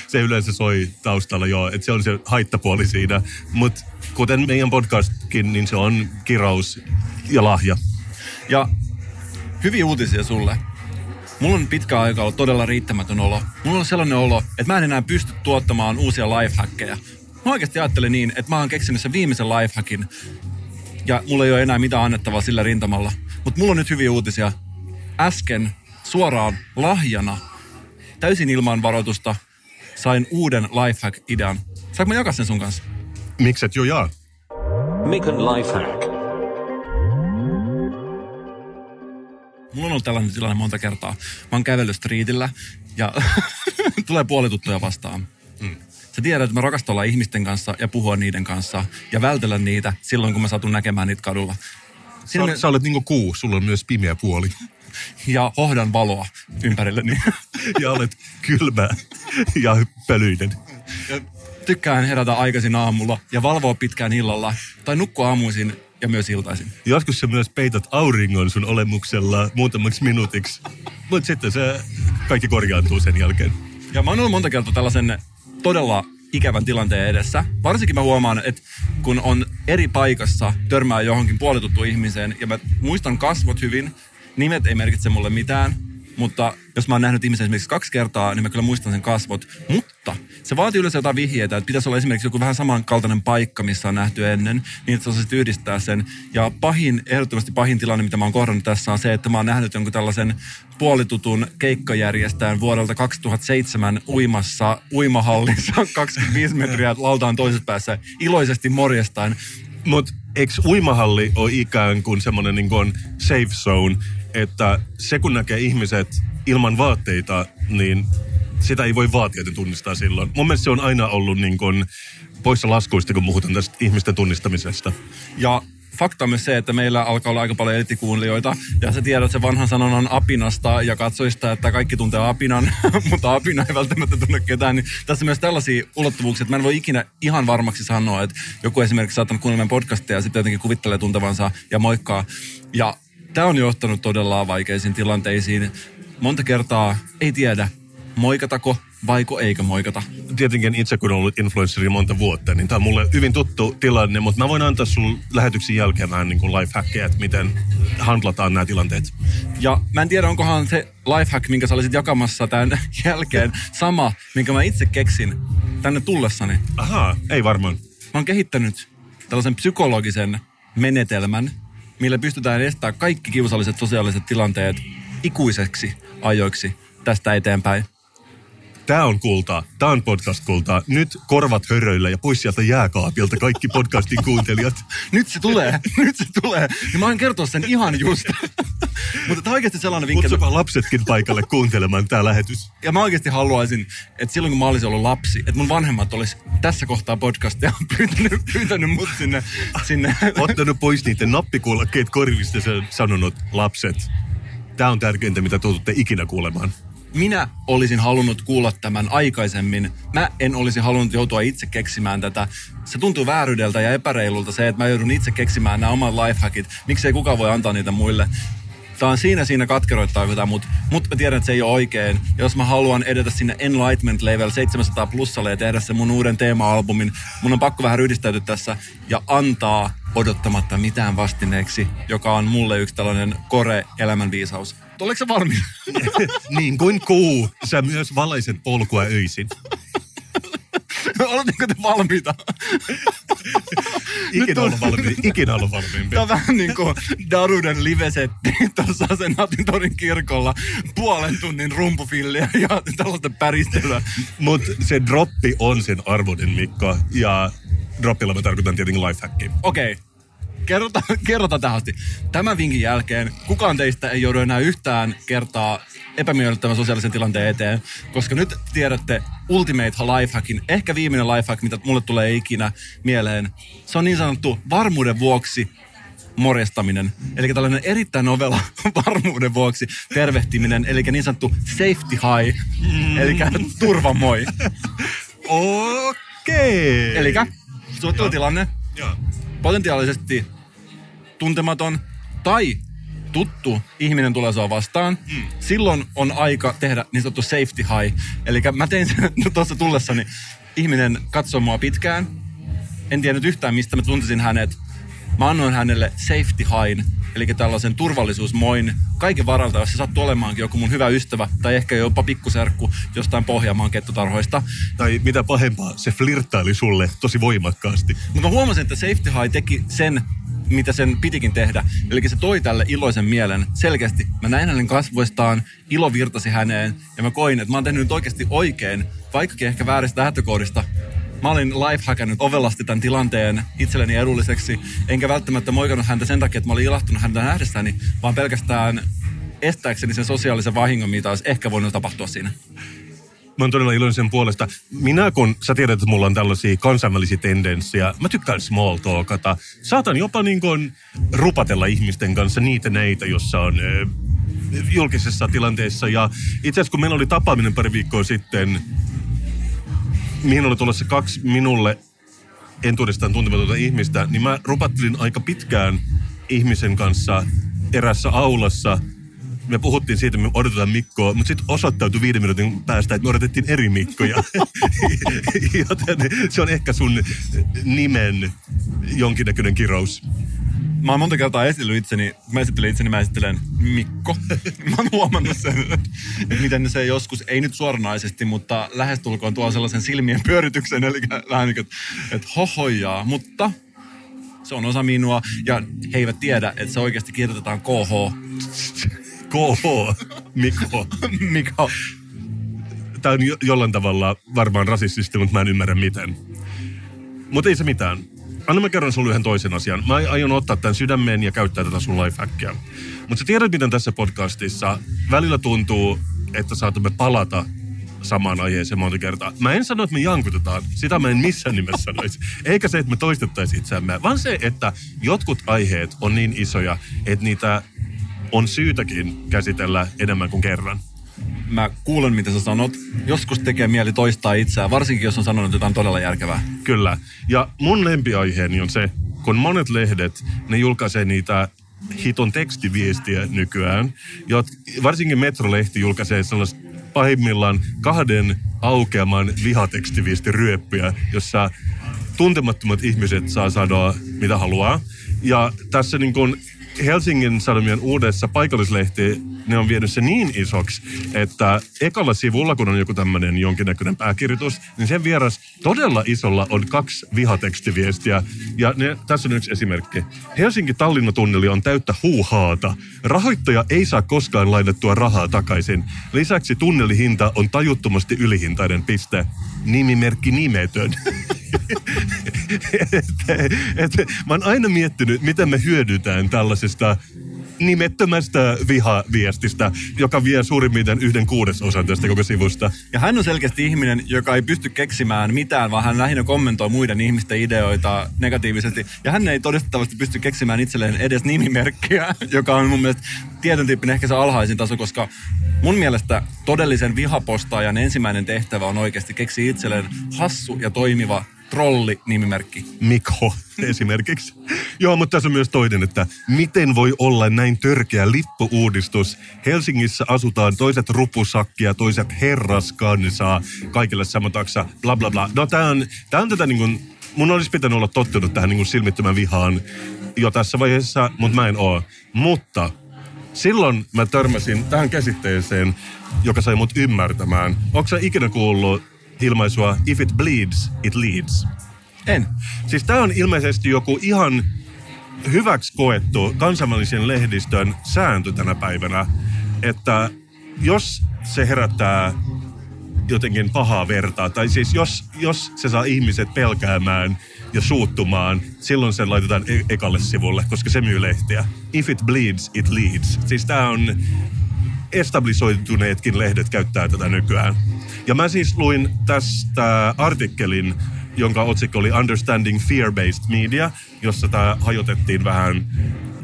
Se yleensä soi taustalla joo, että se on se haittapuoli siinä. Mutta kuten meidän podcastkin, niin se on kirous ja lahja. Ja hyviä uutisia sulle. Mulla on pitkä aika ollut todella riittämätön olo. Mulla on sellainen olo, että mä en enää pysty tuottamaan uusia lifehackeja. Mä oikeasti ajattelen niin, että mä oon keksinyt sen viimeisen lifehackin. Ja mulla ei ole enää mitään annettavaa sillä rintamalla. Mutta mulla on nyt hyviä uutisia. Äsken suoraan lahjana, täysin ilman varoitusta, sain uuden lifehack-idean. Saanko mä jakaa sen sun kanssa? Mikset jo jaa? Mikon Lifehack. Mulla on ollut tällainen tilanne monta kertaa. Mä oon kävellyt striitillä ja tulee puolituttuja vastaan. Mm. Sä tiedät, että mä rakastan olla ihmisten kanssa ja puhua niiden kanssa ja vältellä niitä silloin, kun mä satun näkemään niitä kadulla. Sä, Siinä olet- sä olet niinku kuu, sulla on myös pimeä puoli. ja hohdan valoa ympärilleni. Ja olet kylmä ja pölyinen. Ja tykkään herätä aikaisin aamulla ja valvoa pitkään illalla tai nukkua aamuisin ja myös iltaisin. Joskus sä myös peität auringon sun olemuksella muutamaksi minuutiksi. Mutta sitten se kaikki korjaantuu sen jälkeen. Ja mä oon ollut monta kertaa tällaisen todella ikävän tilanteen edessä. Varsinkin mä huomaan, että kun on eri paikassa, törmää johonkin puolituttuun ihmiseen ja mä muistan kasvot hyvin, nimet ei merkitse mulle mitään, mutta jos mä oon nähnyt ihmisen esimerkiksi kaksi kertaa, niin mä kyllä muistan sen kasvot. Mutta se vaatii yleensä jotain vihjeitä, että pitäisi olla esimerkiksi joku vähän samankaltainen paikka, missä on nähty ennen, niin että sä osaisit yhdistää sen. Ja pahin, ehdottomasti pahin tilanne, mitä mä oon kohdannut tässä on se, että mä oon nähnyt jonkun tällaisen puolitutun keikkajärjestäjän vuodelta 2007 uimassa uimahallissa 25 metriä lautaan toisessa päässä iloisesti morjestaan. Mutta eikö uimahalli ole ikään kuin semmoinen niin safe zone, että se kun näkee ihmiset ilman vaatteita, niin sitä ei voi vaatia, että tunnistaa silloin. Mun mielestä se on aina ollut niin kuin poissa laskuista, kun puhutaan tästä ihmisten tunnistamisesta. Ja fakta on myös se, että meillä alkaa olla aika paljon eliittikuuntelijoita. Ja sä tiedät sen vanhan sanonnan apinasta ja katsoista, että kaikki tuntee apinan, mutta apina ei välttämättä tunne ketään. Niin tässä on myös tällaisia ulottuvuuksia, että mä en voi ikinä ihan varmaksi sanoa, että joku esimerkiksi saattanut kuunnella podcastia ja sitten jotenkin kuvittelee tuntevansa ja moikkaa. Ja tämä on johtanut todella vaikeisiin tilanteisiin. Monta kertaa ei tiedä, moikatako vaiko eikö moikata. Tietenkin itse kun olen ollut influenceri monta vuotta, niin tämä on mulle hyvin tuttu tilanne, mutta mä voin antaa sun lähetyksen jälkeen vähän niin lifehackeja, että miten handlataan nämä tilanteet. Ja mä en tiedä, onkohan se lifehack, minkä sä olisit jakamassa tämän jälkeen, sama, minkä mä itse keksin tänne tullessani. Ahaa, ei varmaan. Mä oon kehittänyt tällaisen psykologisen menetelmän, millä pystytään estämään kaikki kiusalliset sosiaaliset tilanteet ikuiseksi ajoiksi tästä eteenpäin. Tämä on kultaa. Tämä on podcast-kultaa. Nyt korvat höröillä ja pois sieltä jääkaapilta kaikki podcastin kuuntelijat. Nyt se tulee, nyt se tulee. Ja mä oon kertoa sen ihan just. Mutta tämä on oikeasti sellainen vinkki. että- Kutsukaa lapsetkin paikalle kuuntelemaan tämä lähetys. Ja mä oikeasti haluaisin, että silloin kun mä olisin ollut lapsi, että mun vanhemmat olisi tässä kohtaa podcastia pyytänyt, pyytänyt mut sinne, sinne Ottanut pois niiden nappikuulokkeet korvista ja sanonut, lapset, tämä on tärkeintä, mitä tuututte ikinä kuulemaan. Minä olisin halunnut kuulla tämän aikaisemmin. Mä en olisi halunnut joutua itse keksimään tätä. Se tuntuu vääryydeltä ja epäreilulta se, että mä joudun itse keksimään nämä omat lifehackit. Miksei kukaan voi antaa niitä muille. Tämä on siinä siinä katkeroittaa tätä, mutta mut mä tiedän, että se ei ole oikein. Jos mä haluan edetä sinne Enlightenment Level 700 plussalle ja tehdä sen mun uuden teema-albumin, mun on pakko vähän ryhdistäytyä tässä ja antaa odottamatta mitään vastineeksi, joka on mulle yksi tällainen kore elämänviisaus. Oletko sä valmiina? niin kuin kuu, sä myös valaiset polkua öisin. Oletteko te valmiita? Ikinä ollut valmiin, ikinä ollut valmiimpi. Tämä on vähän niin kuin Daruden livesetti tuossa Senaatin torin kirkolla. Puolen tunnin rumpufilliä ja tällaista päristelyä. Mutta se droppi on sen arvoinen, Mikko. Ja droppilla mä tarkoitan tietenkin lifehackia. Okei. Kerrotaan, kerrotaan tähän asti. Tämän vinkin jälkeen kukaan teistä ei joudu enää yhtään kertaa epämiellyttävän sosiaalisen tilanteen eteen, koska nyt tiedätte Ultimate Lifehackin, ehkä viimeinen lifehack, mitä mulle tulee ikinä mieleen. Se on niin sanottu varmuuden vuoksi morjestaminen. Eli tällainen erittäin novella varmuuden vuoksi tervehtiminen, eli niin sanottu safety high, eli turvamoi. Okei. Eli suunnittelutilanne, Joo. Potentiaalisesti tuntematon tai tuttu ihminen tulee sua vastaan, mm. silloin on aika tehdä niin sanottu safety high. Eli mä tein sen tuossa tullessani. Ihminen katsoi mua pitkään. En tiennyt yhtään, mistä mä tuntisin hänet. Mä annoin hänelle safety high, eli tällaisen turvallisuusmoin kaiken varalta, jos se sattuu olemaankin joku mun hyvä ystävä tai ehkä jopa pikkuserkku jostain Pohjanmaan kettutarhoista. Tai mitä pahempaa, se flirttaili sulle tosi voimakkaasti. Mutta mä huomasin, että Safety High teki sen, mitä sen pitikin tehdä. Eli se toi tälle iloisen mielen selkeästi. Mä näin hänen kasvoistaan, ilo virtasi häneen ja mä koin, että mä oon tehnyt nyt oikeasti oikein, vaikkakin ehkä vääristä lähtökohdista. Mä olin lifehackannut ovelasti tämän tilanteen itselleni edulliseksi, enkä välttämättä moikannut häntä sen takia, että mä olin ilahtunut häntä nähdessäni, vaan pelkästään estääkseni sen sosiaalisen vahingon, mitä olisi ehkä voinut tapahtua siinä. Mä oon todella iloinen sen puolesta. Minä, kun sä tiedät, että mulla on tällaisia kansainvälisiä tendenssejä, mä tykkään small talkata. Saatan jopa niin kuin rupatella ihmisten kanssa niitä neitä, jossa on julkisessa tilanteessa. Ja itse asiassa, kun meillä oli tapaaminen pari viikkoa sitten, mihin oli tulossa kaksi minulle entuudestaan tuntematonta ihmistä, niin mä rupattelin aika pitkään ihmisen kanssa erässä aulassa. Me puhuttiin siitä, me odotetaan Mikkoa, mutta sitten osoittautui viiden minuutin päästä, että me odotettiin eri Mikkoja. Joten se on ehkä sun nimen jonkinnäköinen kirous. Mä oon monta kertaa esitellyt itseni, kun mä esittelen itseni, mä esittelen Mikko. mä oon huomannut sen, että miten se joskus, ei nyt suoranaisesti, mutta lähestulkoon tuo sellaisen silmien pyörityksen, eli vähän niin kuin, että, että hohojaa, mutta se on osa minua, ja he eivät tiedä, että se oikeasti kirjoitetaan KH. KH, Mikko. Mikko. Tämä on jo- jollain tavalla varmaan rasistista, mutta mä en ymmärrä miten. Mutta ei se mitään. Anna mä kerron sulle yhden toisen asian. Mä aion ottaa tämän sydämeen ja käyttää tätä sun lifehackia. Mutta sä tiedät, miten tässä podcastissa välillä tuntuu, että saatamme palata samaan aiheeseen monta kertaa. Mä en sano, että me jankutetaan. Sitä mä en missään nimessä sanoisi. Eikä se, että me toistettaisiin itseämme, vaan se, että jotkut aiheet on niin isoja, että niitä on syytäkin käsitellä enemmän kuin kerran. Mä kuulen, mitä sä sanot. Joskus tekee mieli toistaa itseään, varsinkin jos on sanonut jotain todella järkevää. Kyllä. Ja mun lempiaiheeni on se, kun monet lehdet, ne julkaisee niitä hiton tekstiviestiä nykyään. Ja varsinkin Metrolehti julkaisee sellaista pahimmillaan kahden aukeaman vihatekstiviestiryöppyjä, jossa tuntemattomat ihmiset saa sanoa mitä haluaa. Ja tässä niin kun Helsingin Sanomien uudessa paikallislehti, ne on vienyt se niin isoksi, että ekalla sivulla, kun on joku tämmöinen jonkinnäköinen pääkirjoitus, niin sen vieras todella isolla on kaksi vihatekstiviestiä. Ja ne, tässä on yksi esimerkki. Helsinki-Tallinna-tunneli on täyttä huuhaata. Rahoittaja ei saa koskaan lainattua rahaa takaisin. Lisäksi tunnelihinta on tajuttomasti ylihintainen piste. Nimimerkki nimetön. et, et, mä oon aina miettinyt, miten me hyödytään tällaisesta nimettömästä vihaviestistä, joka vie suurimmin yhden kuudesosan tästä koko sivusta. Ja hän on selkeästi ihminen, joka ei pysty keksimään mitään, vaan hän lähinnä kommentoi muiden ihmisten ideoita negatiivisesti. Ja hän ei todistettavasti pysty keksimään itselleen edes nimimerkkiä, joka on mun mielestä tietyn tyyppinen ehkä se alhaisin taso, koska mun mielestä todellisen vihapostaajan ensimmäinen tehtävä on oikeasti keksiä itselleen hassu ja toimiva trolli-nimimerkki. Mikko esimerkiksi. Joo, mutta tässä on myös toinen, että miten voi olla näin törkeä lippuuudistus. Helsingissä asutaan toiset rupusakkia, toiset herraskansaa, kaikille samotaksa, bla bla bla. No tää on, tää on tätä niin kuin, mun olisi pitänyt olla tottunut tähän niin kuin silmittömän vihaan jo tässä vaiheessa, mutta mä en oo. Mutta silloin mä törmäsin tähän käsitteeseen, joka sai mut ymmärtämään. Onko sä ikinä kuullut ilmaisua If it bleeds, it leads? En. Siis tämä on ilmeisesti joku ihan hyväksi koettu kansainvälisen lehdistön sääntö tänä päivänä, että jos se herättää jotenkin pahaa vertaa, tai siis jos, jos se saa ihmiset pelkäämään ja suuttumaan, silloin sen laitetaan e- ekalle sivulle, koska se myy lehtiä. If it bleeds, it leads. Siis tämä on establisoituneetkin lehdet käyttää tätä nykyään. Ja mä siis luin tästä artikkelin, jonka otsikko oli Understanding Fear-Based Media, jossa tämä hajotettiin vähän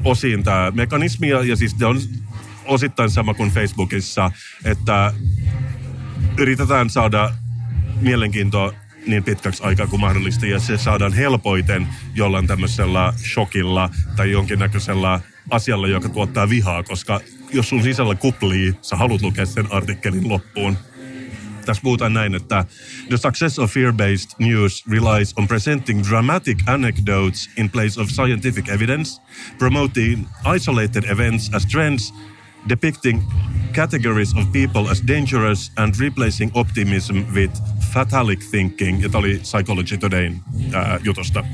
osiin tämä mekanismi. Ja siis se on osittain sama kuin Facebookissa, että yritetään saada mielenkiintoa niin pitkäksi aikaa kuin mahdollista, ja se saadaan helpoiten jollain tämmöisellä shokilla tai jonkinnäköisellä asialla, joka tuottaa vihaa, koska jos sun sisällä kuplii, sä haluat lukea sen artikkelin loppuun. Tässä puhutaan näin, että the success of fear-based news relies on presenting dramatic anecdotes in place of scientific evidence, promoting isolated events as trends, depicting categories of people as dangerous and replacing optimism with fatalic thinking. Ja tämä oli Psychology Todayn ää, jutusta.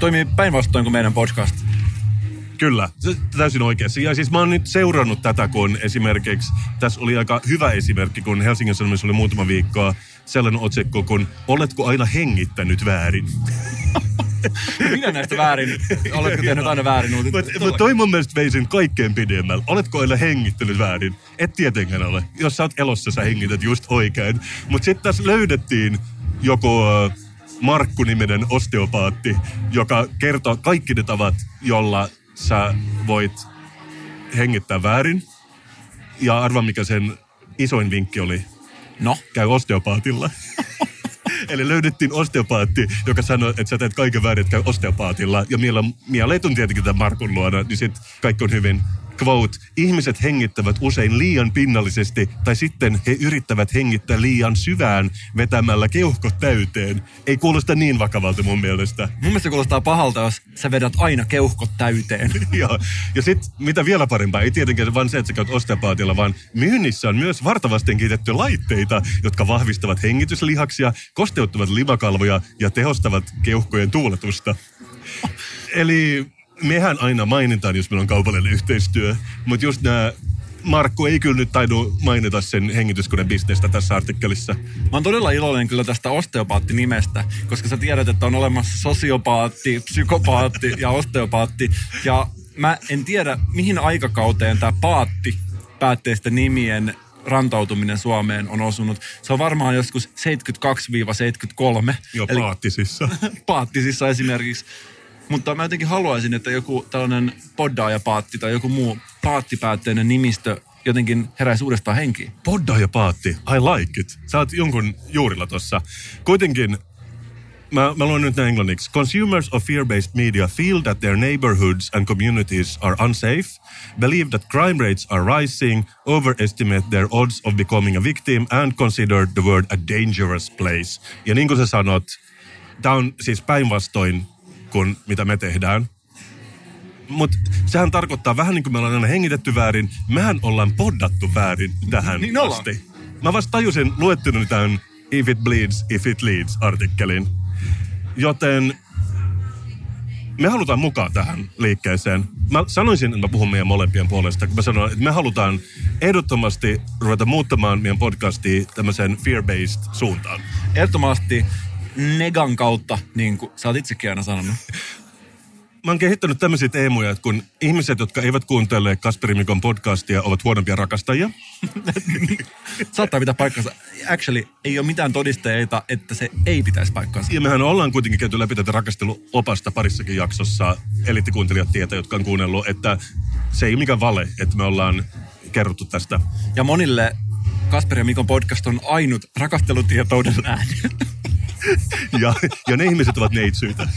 Toimii päinvastoin kuin meidän podcast. Kyllä, täysin oikeassa. Ja siis mä oon nyt seurannut tätä, kun esimerkiksi, tässä oli aika hyvä esimerkki, kun Helsingin Sanomissa oli muutama viikkoa sellainen otsikko, kun oletko aina hengittänyt väärin? Minä näistä väärin. Oletko tehnyt aina väärin? Mutta Mutta mut toi mun mielestä vei sen kaikkein pidemmällä. Oletko aina hengittänyt väärin? Et tietenkään ole. Jos sä oot elossa, sä hengität just oikein. Mutta sitten tässä löydettiin joku äh, Markku-niminen osteopaatti, joka kertoo kaikki ne tavat, jolla sä voit hengittää väärin. Ja arva mikä sen isoin vinkki oli. No, Käy osteopaatilla. Eli löydettiin osteopaatti, joka sanoi, että sä teet kaiken väärin, että käy osteopaatilla. Ja miellä, mielet on tietenkin tämän Markun luona, niin sit kaikki on hyvin. Quote, ihmiset hengittävät usein liian pinnallisesti tai sitten he yrittävät hengittää liian syvään vetämällä keuhkot täyteen. Ei kuulosta niin vakavalta mun mielestä. mun mielestä kuulostaa pahalta, jos sä vedät aina keuhkot täyteen. ja, ja sitten mitä vielä parempaa, ei tietenkään vaan se, että sä käyt osteopaatilla, vaan myynnissä on myös vartavasti kehitetty laitteita, jotka vahvistavat hengityslihaksia, kosteuttavat limakalvoja ja tehostavat keuhkojen tuuletusta. Eli mehän aina mainitaan, jos meillä on kaupallinen yhteistyö, mutta just nämä Markku ei kyllä nyt taidu mainita sen hengityskoneen bisnestä tässä artikkelissa. Mä oon todella iloinen kyllä tästä osteopaatti-nimestä, koska sä tiedät, että on olemassa sosiopaatti, psykopaatti ja osteopaatti. Ja mä en tiedä, mihin aikakauteen tämä paatti päätteisten nimien rantautuminen Suomeen on osunut. Se on varmaan joskus 72-73. Jo Eli paattisissa. paattisissa esimerkiksi. Mutta mä jotenkin haluaisin, että joku tällainen poddaajapaatti tai joku muu paattipäätteinen nimistö jotenkin heräisi uudestaan henkiin. Podda ja paatti, I like it. Sä oot jonkun juurilla tossa. Kuitenkin, mä, mä luen nyt englanniksi. Consumers of fear-based media feel that their neighborhoods and communities are unsafe, believe that crime rates are rising, overestimate their odds of becoming a victim and consider the world a dangerous place. Ja niin kuin sä sanot, tämä on siis päinvastoin kuin mitä me tehdään. Mutta sehän tarkoittaa vähän niin kuin me ollaan aina hengitetty väärin, mehän ollaan poddattu väärin tähän Niin ollaan. asti. Mä vasta tajusin luettuna tämän If it bleeds, if it leads artikkelin. Joten me halutaan mukaan tähän liikkeeseen. Mä sanoisin, että mä puhun meidän molempien puolesta, kun mä sanon, että me halutaan ehdottomasti ruveta muuttamaan meidän podcastia tämmöiseen fear-based suuntaan. Ehdottomasti negan kautta, niin kuin sä oot itsekin aina sanonut. Mä oon kehittänyt tämmöisiä teemoja, että kun ihmiset, jotka eivät kuuntele Kasperi Mikon podcastia, ovat huonompia rakastajia. Saattaa pitää paikkansa. Actually, ei ole mitään todisteita, että se ei pitäisi paikkansa. Ja mehän ollaan kuitenkin käyty läpi tätä rakasteluopasta parissakin jaksossa. Eliittikuuntelijat tietää, jotka on kuunnellut, että se ei ole mikään vale, että me ollaan kerrottu tästä. Ja monille Kasper ja Mikon podcast on ainut rakastelutietouden ääni. Ja, ja ne ihmiset ovat neitsyitä.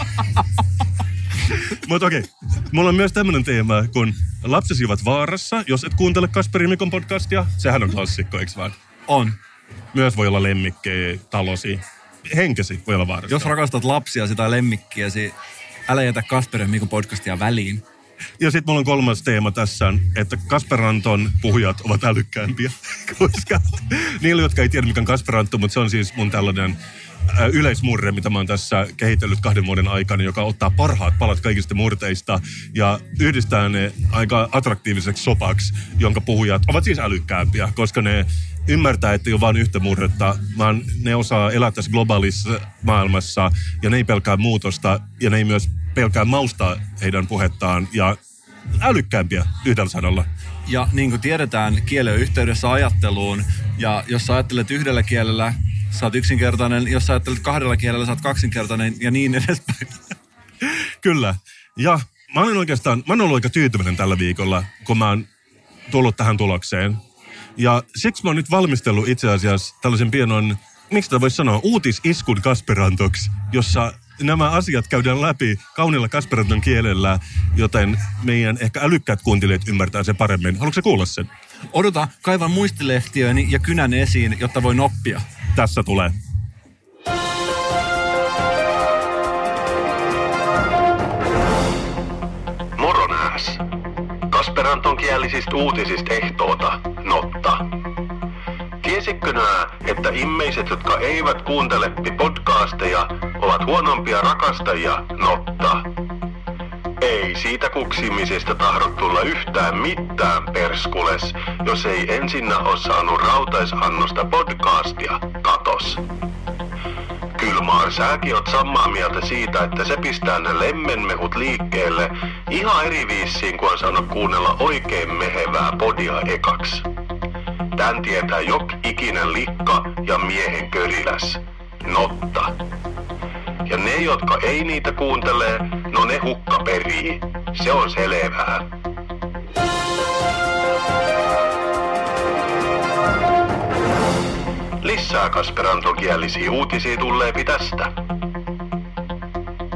Mutta okei, mulla on myös tämmöinen teema, kun lapsesi ovat vaarassa, jos et kuuntele Kasperi Mikon podcastia. Sehän on klassikko, eikö vaan? On. Myös voi olla lemmikki, talosi, henkesi voi olla vaarassa. Jos rakastat lapsia tai lemmikkiäsi, älä jätä Kasper ja Mikon podcastia väliin. Ja sitten mulla on kolmas teema tässä, että Kasperanton puhujat ovat älykkäämpiä, koska niille, jotka ei tiedä mikä on Kasperantto, mutta se on siis mun tällainen yleismurre, mitä mä oon tässä kehitellyt kahden vuoden aikana, joka ottaa parhaat palat kaikista murteista ja yhdistää ne aika attraktiiviseksi sopaksi, jonka puhujat ovat siis älykkäämpiä, koska ne ymmärtää, että ei ole vain yhtä murretta, vaan ne osaa elää tässä globaalissa maailmassa ja ne ei pelkää muutosta ja ne ei myös pelkää maustaa heidän puhettaan ja älykkäämpiä yhdellä sanalla. Ja niin kuin tiedetään, kieli on yhteydessä ajatteluun. Ja jos sä ajattelet yhdellä kielellä, sä oot yksinkertainen. Jos sä ajattelet kahdella kielellä, sä oot kaksinkertainen ja niin edespäin. Kyllä. Ja mä olen oikeastaan, mä olen ollut aika tyytyväinen tällä viikolla, kun mä oon tullut tähän tulokseen. Ja siksi mä oon nyt valmistellut itse asiassa tällaisen pienon, miksi tätä voisi sanoa, uutisiskun Kasperantoksi, jossa nämä asiat käydään läpi kauniilla Kasperanton kielellä, joten meidän ehkä älykkäät kuuntelijat ymmärtää sen paremmin. Haluatko kuulla sen? Odota, kaivan muistilehtiöni ja kynän esiin, jotta voin oppia. Tässä tulee. Moronääs. Kasperanton kielisistä uutisista ehtoota, notta. Tiesitkö nää, että immeiset, jotka eivät kuuntele podcasteja, ovat huonompia rakastajia, notta. Ei siitä kuksimisesta tahdo tulla yhtään mitään perskules, jos ei ensinnä ole saanut rautaisannosta podcastia, katos. Kyllä maan säkin oot samaa mieltä siitä, että se pistää ne lemmenmehut liikkeelle ihan eri viisiin, kun on saanut kuunnella oikein mehevää podia ekaks. Tän tietää jok ikinen likka ja miehen köriläs. Notta. Ja ne, jotka ei niitä kuuntele, no ne hukka perii. Se on selvää. Lisää kasperantokielisiä uutisia tulleepi tästä.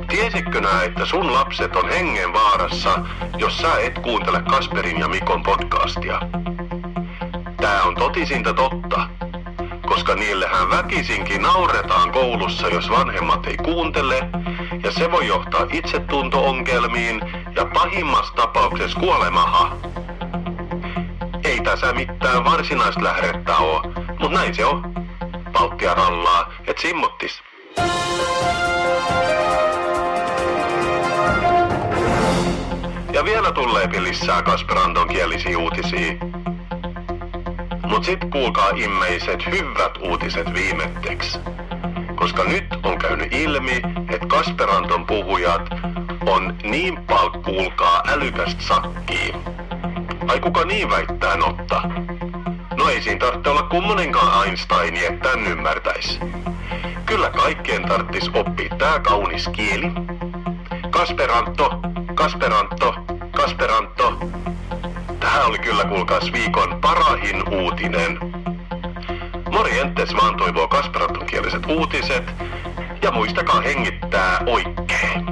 Tiesitkö nää, että sun lapset on hengen vaarassa, jos sä et kuuntele Kasperin ja Mikon podcastia? Tää on totisinta totta, koska niillehän väkisinkin nauretaan koulussa, jos vanhemmat ei kuuntele, ja se voi johtaa itsetunto-ongelmiin ja pahimmassa tapauksessa kuolemaha. Ei tässä mitään varsinaista lähdettä oo, mut näin se on. Pauttia rallaa, et simmuttis. Ja vielä tulee lisää Kasperanton kielisiä uutisia. Mut sit kuulkaa immeiset hyvät uutiset viimetteks. Koska nyt on käynyt ilmi, että Kasperanton puhujat on niin paljon kuulkaa älykästä sakkiin. Ai kuka niin väittää notta? No ei siinä tarvitse olla kummonenkaan Einstein, että tän ymmärtäis. Kyllä kaikkien tarttis oppia tää kaunis kieli. Kasperanto, Kasperanto, Kasperanto. Tähän oli kyllä kuulkaas viikon parahin uutinen. Morjentes vaan toivoo Kasperanton kieliset uutiset. Ja muistakaa hengittää oikein.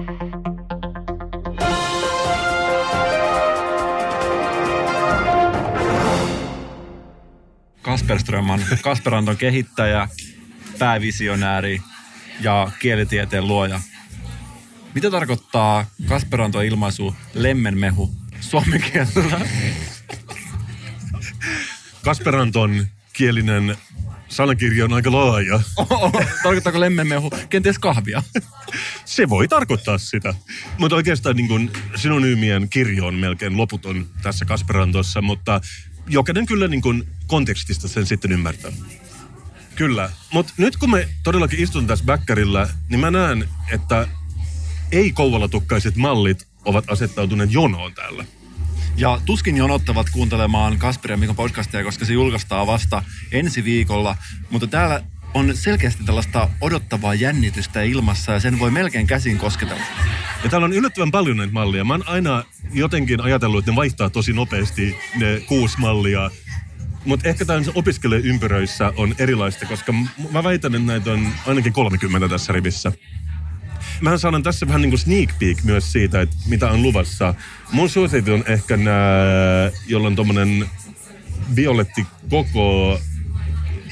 Kasper Strömman, Kasper Anton kehittäjä, päävisionääri ja kielitieteen luoja. Mitä tarkoittaa Kasper Anton ilmaisu lemmenmehu suomen kielellä? Kasperanton kielinen sanakirja on aika laaja. Tarkoittaako lemmenmehu kenties kahvia? Se voi tarkoittaa sitä. Mutta oikeastaan niin kun synonyymien kirjo on melkein loputon tässä Kasperantossa, mutta jokainen kyllä niin kun kontekstista sen sitten ymmärtää. Kyllä. Mutta nyt kun me todellakin istun tässä bäkkärillä, niin mä näen, että ei-kouvolatukkaiset mallit ovat asettautuneet jonoon täällä. Ja tuskin jonottavat kuuntelemaan Kasper ja Mikon podcastia, koska se julkaistaan vasta ensi viikolla. Mutta täällä on selkeästi tällaista odottavaa jännitystä ilmassa ja sen voi melkein käsin kosketella. Ja täällä on yllättävän paljon näitä mallia. Mä oon aina jotenkin ajatellut, että ne vaihtaa tosi nopeasti ne kuusi mallia. Mutta ehkä tämän opiskeluympyröissä on erilaista, koska mä väitän, että näitä on ainakin 30 tässä rivissä. Mä sanon tässä vähän niin kuin sneak peek myös siitä, että mitä on luvassa. Mun suosikit on ehkä nämä, jolla on tommonen violetti koko,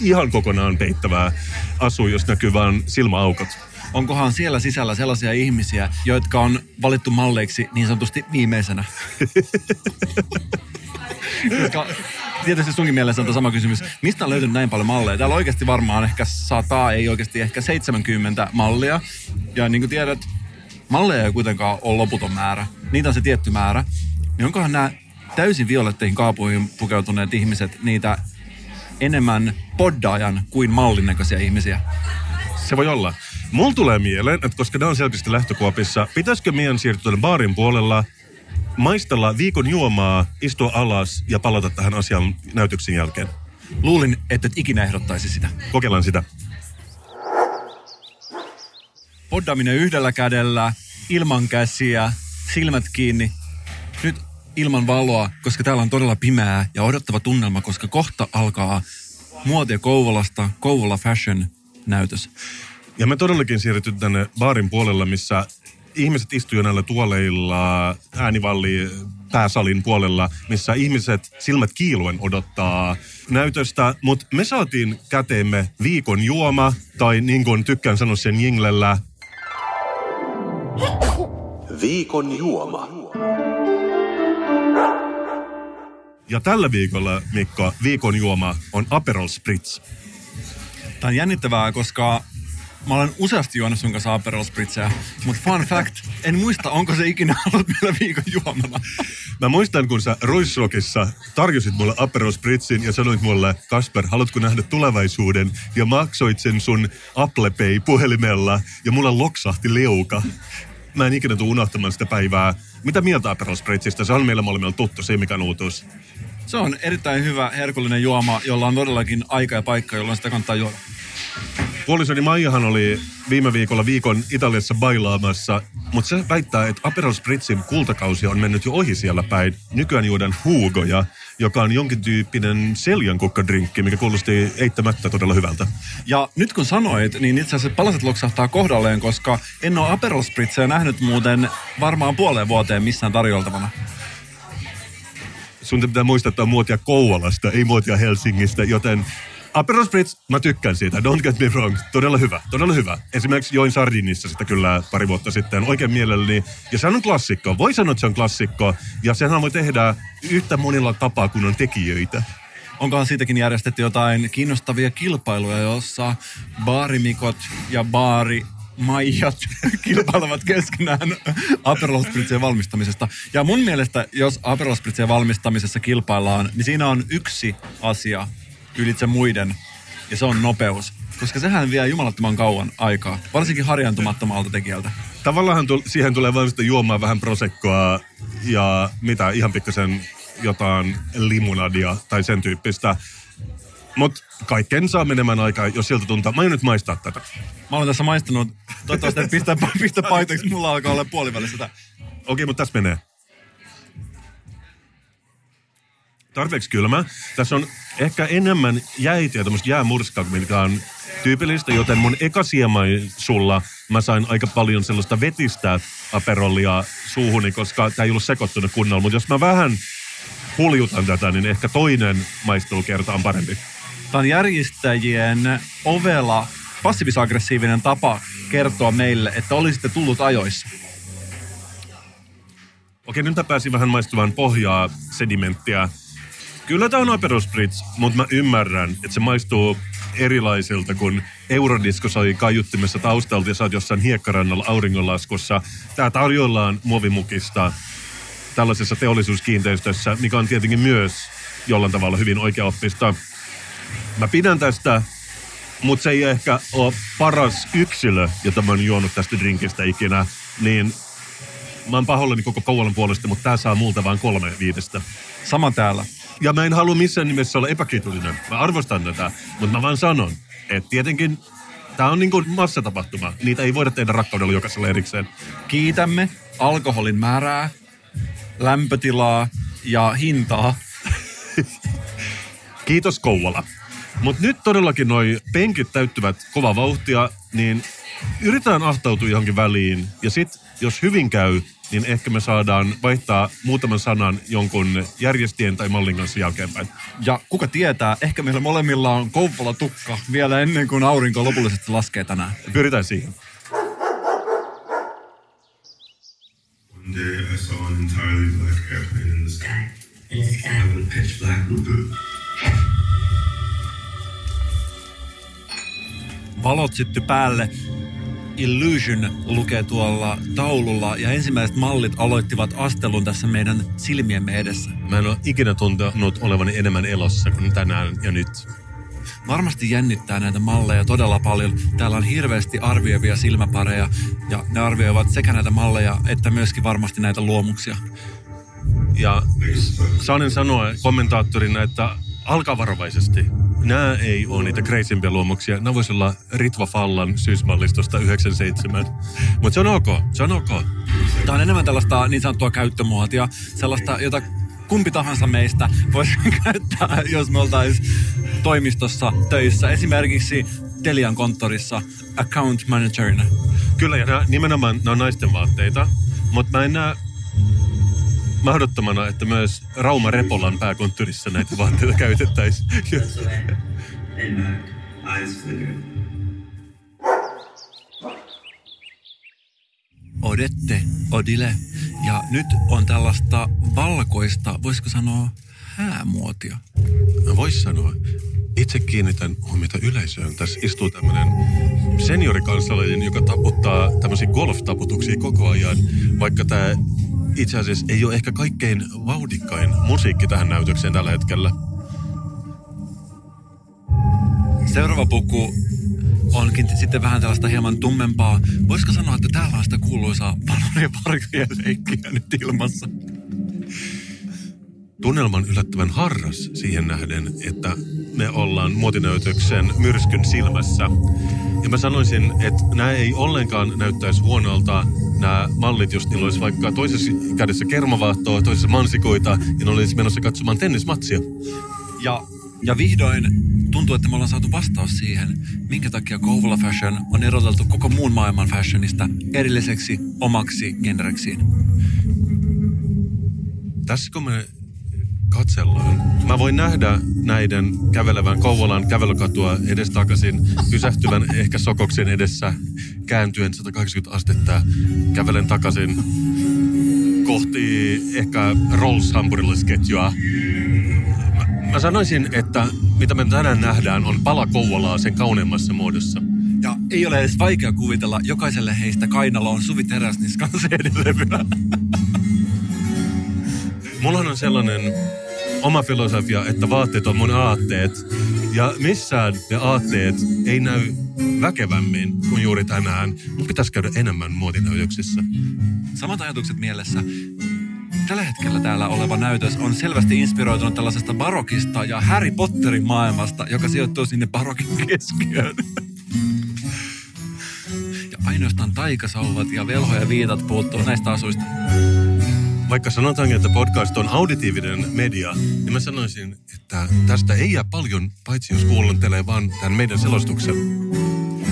ihan kokonaan peittävää asu, jos näkyy vaan silmäaukot. Onkohan siellä sisällä sellaisia ihmisiä, jotka on valittu malleiksi niin sanotusti viimeisenä? Koska tietysti sunkin mielessä on sama kysymys. Mistä on löytynyt näin paljon malleja? Täällä oikeasti varmaan ehkä sataa, ei oikeasti ehkä 70 mallia. Ja niin kuin tiedät, malleja ei kuitenkaan ole loputon määrä. Niitä on se tietty määrä. Niin onkohan nämä täysin violetteihin kaapuihin pukeutuneet ihmiset niitä enemmän poddaajan kuin mallin näköisiä ihmisiä? Se voi olla. Mulla tulee mieleen, että koska ne on selkeästi lähtökuopissa, pitäisikö meidän siirtyä tuonne baarin puolella, maistella viikon juomaa, istua alas ja palata tähän asiaan näytöksen jälkeen. Luulin, että et ikinä ehdottaisi sitä. Kokeillaan sitä. Poddaaminen yhdellä kädellä, ilman käsiä, silmät kiinni. Nyt ilman valoa, koska täällä on todella pimeää ja odottava tunnelma, koska kohta alkaa muotia Kouvolasta, Kouvola Fashion näytös. Ja me todellakin siirrytty tänne baarin puolella, missä ihmiset istuvat näillä tuoleilla äänivalli pääsalin puolella, missä ihmiset silmät kiiluen odottaa näytöstä. Mutta me saatiin käteemme viikon juoma, tai niin kuin tykkään sanoa sen jinglellä, Viikon juoma. ja tällä viikolla, Mikko, viikon juoma on Aperol Spritz. Tämä on jännittävää, koska mä olen useasti juonut sun kanssa Aperol Spritzejä, mutta fun fact, en muista, onko se ikinä ollut meillä viikon juomana. Mä muistan, kun sä Ruisrockissa tarjosit mulle Aperol Spritzin ja sanoit mulle, Kasper, haluatko nähdä tulevaisuuden? Ja maksoit sen sun Apple Pay puhelimella ja mulla loksahti leuka. Mä en ikinä tule unohtamaan sitä päivää. Mitä mieltä Aperol Spritzistä? Se on meillä molemmilla tuttu, se ei mikään uutuus. Se on erittäin hyvä, herkullinen juoma, jolla on todellakin aika ja paikka, jolloin sitä kannattaa juoda. Puolisoni Maijahan oli viime viikolla viikon Italiassa bailaamassa, mutta se väittää, että Aperol Spritzin kultakausi on mennyt jo ohi siellä päin. Nykyään juodaan huugoja, joka on jonkin tyyppinen seljankukkadrinkki, mikä kuulosti eittämättä todella hyvältä. Ja nyt kun sanoit, niin itse asiassa palaset loksahtaa kohdalleen, koska en ole Aperol Spritzejä nähnyt muuten varmaan puoleen vuoteen missään tarjoltavana. Sun pitää muistaa, että on muotia Kouvolasta, ei muotia Helsingistä, joten Aperol Spritz, mä tykkään siitä, don't get me wrong. Todella hyvä, todella hyvä. Esimerkiksi join Sardinissa sitä kyllä pari vuotta sitten oikein mielelläni. Ja se on klassikko, voi sanoa, että se on klassikko. Ja senhän voi tehdä yhtä monilla tapaa, kun on tekijöitä. Onkohan siitäkin järjestetty jotain kiinnostavia kilpailuja, jossa baarimikot ja baari Maijat kilpailevat keskenään Aperol valmistamisesta. Ja mun mielestä, jos Aperol valmistamisessa kilpaillaan, niin siinä on yksi asia ylitse muiden, ja se on nopeus. Koska sehän vie jumalattoman kauan aikaa, varsinkin harjaantumattomalta tekijältä. Tavallaan tu- siihen tulee vain sitten juomaan vähän prosekkoa ja mitä, ihan pikkasen jotain limonadia tai sen tyyppistä. Mutta kaiken saa menemään aikaa, jos siltä tuntuu. Mä aion nyt maistaa tätä. Mä olen tässä maistanut, toivottavasti pistä, pistä paitoiksi, mulla alkaa olla puolivälissä sitä. Okei, mutta tässä menee. Tarpeeksi kylmä. Tässä on ehkä enemmän jäitä ja tämmöistä jäämurskaa, mikä on tyypillistä, joten mun eka sulla mä sain aika paljon sellaista vetistä aperollia suuhuni, koska tämä ei ollut sekoittunut kunnolla. Mutta jos mä vähän huljutan tätä, niin ehkä toinen maistelukerta on parempi. Tämä on järjestäjien ovela passiivis-aggressiivinen tapa kertoa meille, että olisitte tullut ajoissa. Okei, nyt pääsin vähän maistumaan pohjaa, sedimenttiä. Kyllä tämä on Aperol Spritz, mutta mä ymmärrän, että se maistuu erilaisilta, kun Eurodisko soi kaiuttimessa taustalta ja sä oot jossain hiekkarannalla auringonlaskussa. Tää tarjoillaan muovimukista tällaisessa teollisuuskiinteistössä, mikä on tietenkin myös jollain tavalla hyvin oikeaoppista. Mä pidän tästä, mutta se ei ehkä ole paras yksilö, jota mä oon juonut tästä drinkistä ikinä. Niin mä oon pahoillani koko Kouvolan puolesta, mutta tää saa multa vain kolme viidestä. Sama täällä. Ja mä en halua missään nimessä olla epäkiitollinen. Mä arvostan tätä, mutta mä vaan sanon, että tietenkin tämä on niin kuin massatapahtuma. Niitä ei voida tehdä rakkaudella jokaisella erikseen. Kiitämme alkoholin määrää, lämpötilaa ja hintaa. Kiitos Kouvola. Mutta nyt todellakin noi penkit täyttyvät kova vauhtia, niin yritetään ahtautua johonkin väliin. Ja sitten, jos hyvin käy, niin ehkä me saadaan vaihtaa muutaman sanan jonkun järjestien tai mallin kanssa jälkeenpäin. Ja kuka tietää, ehkä meillä molemmilla on Kouvola tukka vielä ennen kuin aurinko lopullisesti laskee tänään. Pyritään siihen. One day I saw an entirely black airplane in the sky. With a pitch black blue. Valot sytty päälle. Illusion lukee tuolla taululla ja ensimmäiset mallit aloittivat astelun tässä meidän silmiemme edessä. Mä en ole ikinä tuntenut olevani enemmän elossa kuin tänään ja nyt. Varmasti jännittää näitä malleja todella paljon. Täällä on hirveästi arvioivia silmäpareja ja ne arvioivat sekä näitä malleja että myöskin varmasti näitä luomuksia. Ja saanen sanoa kommentaattorina, että alkaa varovaisesti. Nämä ei ole niitä crazympiä luomuksia. Nämä voisi olla Ritva Fallan syysmallistosta 97. Mutta se on ok, se on ok. Tämä on enemmän tällaista niin sanottua käyttömuotia, sellaista, jota kumpi tahansa meistä voisi käyttää, jos me oltaisiin toimistossa töissä. Esimerkiksi Telian konttorissa account managerina. Kyllä, ja nimenomaan nämä on naisten vaatteita, mutta mä en näe mahdottomana, että myös Rauma Repolan pääkonttorissa näitä vaatteita käytettäisiin. Odette, Odile. Ja nyt on tällaista valkoista, voisiko sanoa häämuotia. Vois sanoa. Itse kiinnitän huomiota yleisöön. Tässä istuu tämmöinen seniorikansalainen, joka taputtaa tämmöisiä golf-taputuksia koko ajan, vaikka tämä itse asiassa ei ole ehkä kaikkein vauhdikkain musiikki tähän näytökseen tällä hetkellä. Seuraava puku onkin sitten vähän tällaista hieman tummempaa. Voisiko sanoa, että täällä on sitä kuuluisaa palojen varjojen leikkiä nyt ilmassa? Tunnelma on yllättävän harras siihen nähden, että me ollaan muotinäytöksen myrskyn silmässä. Ja mä sanoisin, että nämä ei ollenkaan näyttäisi huonolta nämä mallit, jos niillä olisi vaikka toisessa kädessä kermavaahtoa, toisessa mansikoita, ja ne olisi menossa katsomaan tennismatsia. Ja, ja vihdoin tuntuu, että me ollaan saatu vastaus siihen, minkä takia Kouvola Fashion on eroteltu koko muun maailman fashionista erilliseksi omaksi genreksiin. Tässä kun me katsellaan, mä voin nähdä näiden kävelevän Kouvolan kävelykatua edestakaisin, pysähtyvän ehkä sokoksen edessä, kääntyen 180 astetta, kävelen takaisin kohti ehkä Rolls hampurilaisketjua. Mä, mä sanoisin, että mitä me tänään nähdään on pala Kouvolaa sen kauneimmassa muodossa. Ja ei ole edes vaikea kuvitella, jokaiselle heistä kainalo on Suvi Teräsniskan CD-levyä. Mulla on sellainen oma filosofia, että vaatteet on mun aatteet. Ja missään ne aatteet ei näy väkevämmin kuin juuri tänään. Mun pitäisi käydä enemmän muotinäytöksissä. Samat ajatukset mielessä. tällä hetkellä täällä oleva näytös on selvästi inspiroitunut tällaisesta barokista ja Harry Potterin maailmasta, joka sijoittuu sinne barokin keskiöön. Ja ainoastaan taikasauvat ja velho ja viitat puuttuu näistä asuista. Vaikka sanotaan, että podcast on auditiivinen media, niin mä sanoisin, että tästä ei jää paljon, paitsi jos kuuntelee vaan tämän meidän selostuksen.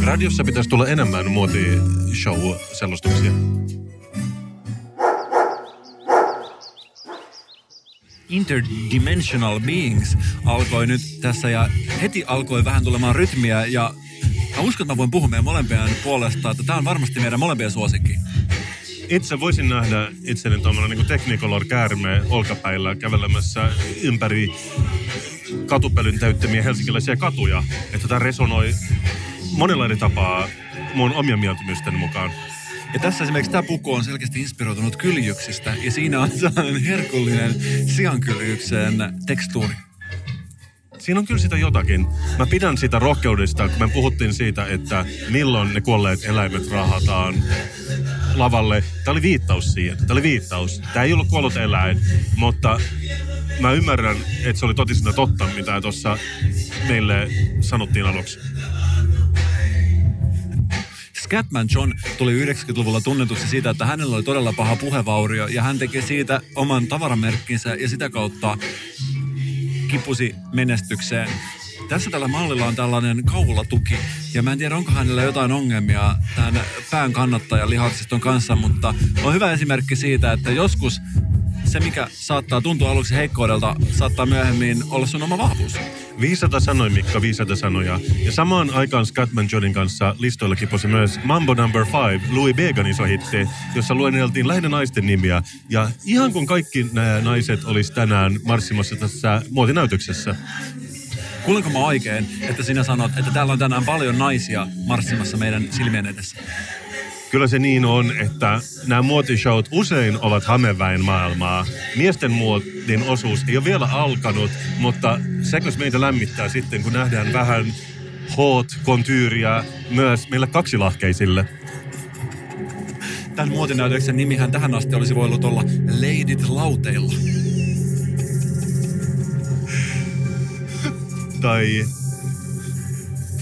Radiossa pitäisi tulla enemmän muotishow-selostuksia. Interdimensional Beings alkoi nyt tässä ja heti alkoi vähän tulemaan rytmiä ja mä uskon, että mä voin puhua meidän molempien puolesta, että tämä on varmasti meidän molempien suosikki. Itse voisin nähdä itseni tuommoinen niin Technicolor käärme olkapäillä kävelemässä ympäri katupelyn täyttämiä helsinkiläisiä katuja. Että tämä resonoi monella eri tapaa mun omien mieltymysten mukaan. Ja tässä esimerkiksi tämä puku on selkeästi inspiroitunut kyljyksistä ja siinä on sellainen herkullinen siankyljyksen tekstuuri. Siinä on kyllä sitä jotakin. Mä pidän sitä rohkeudesta, kun me puhuttiin siitä, että milloin ne kuolleet eläimet rahataan lavalle. Tämä oli viittaus siihen. Tämä oli viittaus. Tämä ei ollut kuollut eläin, mutta mä ymmärrän, että se oli totisena totta, mitä tuossa meille sanottiin aluksi. Scatman John tuli 90-luvulla tunnetuksi siitä, että hänellä oli todella paha puhevaurio ja hän teki siitä oman tavaramerkkinsä ja sitä kautta kipusi menestykseen. Tässä tällä mallilla on tällainen kaulatuki ja mä en tiedä onko hänellä jotain ongelmia tämän pään kannattajan lihaksiston kanssa, mutta on hyvä esimerkki siitä, että joskus se, mikä saattaa tuntua aluksi heikkoudelta, saattaa myöhemmin olla sun oma vahvuus. 500 sanoi Mikko, 500 sanoja. Ja samaan aikaan Scatman Johnin kanssa listoilla kiposi myös Mambo Number 5, Louis Beganin iso hitti, jossa luenneltiin lähinnä naisten nimiä. Ja ihan kun kaikki nämä naiset olisi tänään marssimassa tässä muotinäytöksessä. Kuulenko mä oikein, että sinä sanot, että täällä on tänään paljon naisia marssimassa meidän silmien edessä? Kyllä se niin on, että nämä muotishowt usein ovat hameväin maailmaa. Miesten muotin osuus ei ole vielä alkanut, mutta sekös meitä lämmittää sitten, kun nähdään vähän hot kontyyriä myös meille kaksilahkeisille. Tämän muotinäytöksen nimihän tähän asti olisi voinut olla Leidit lauteilla. Tai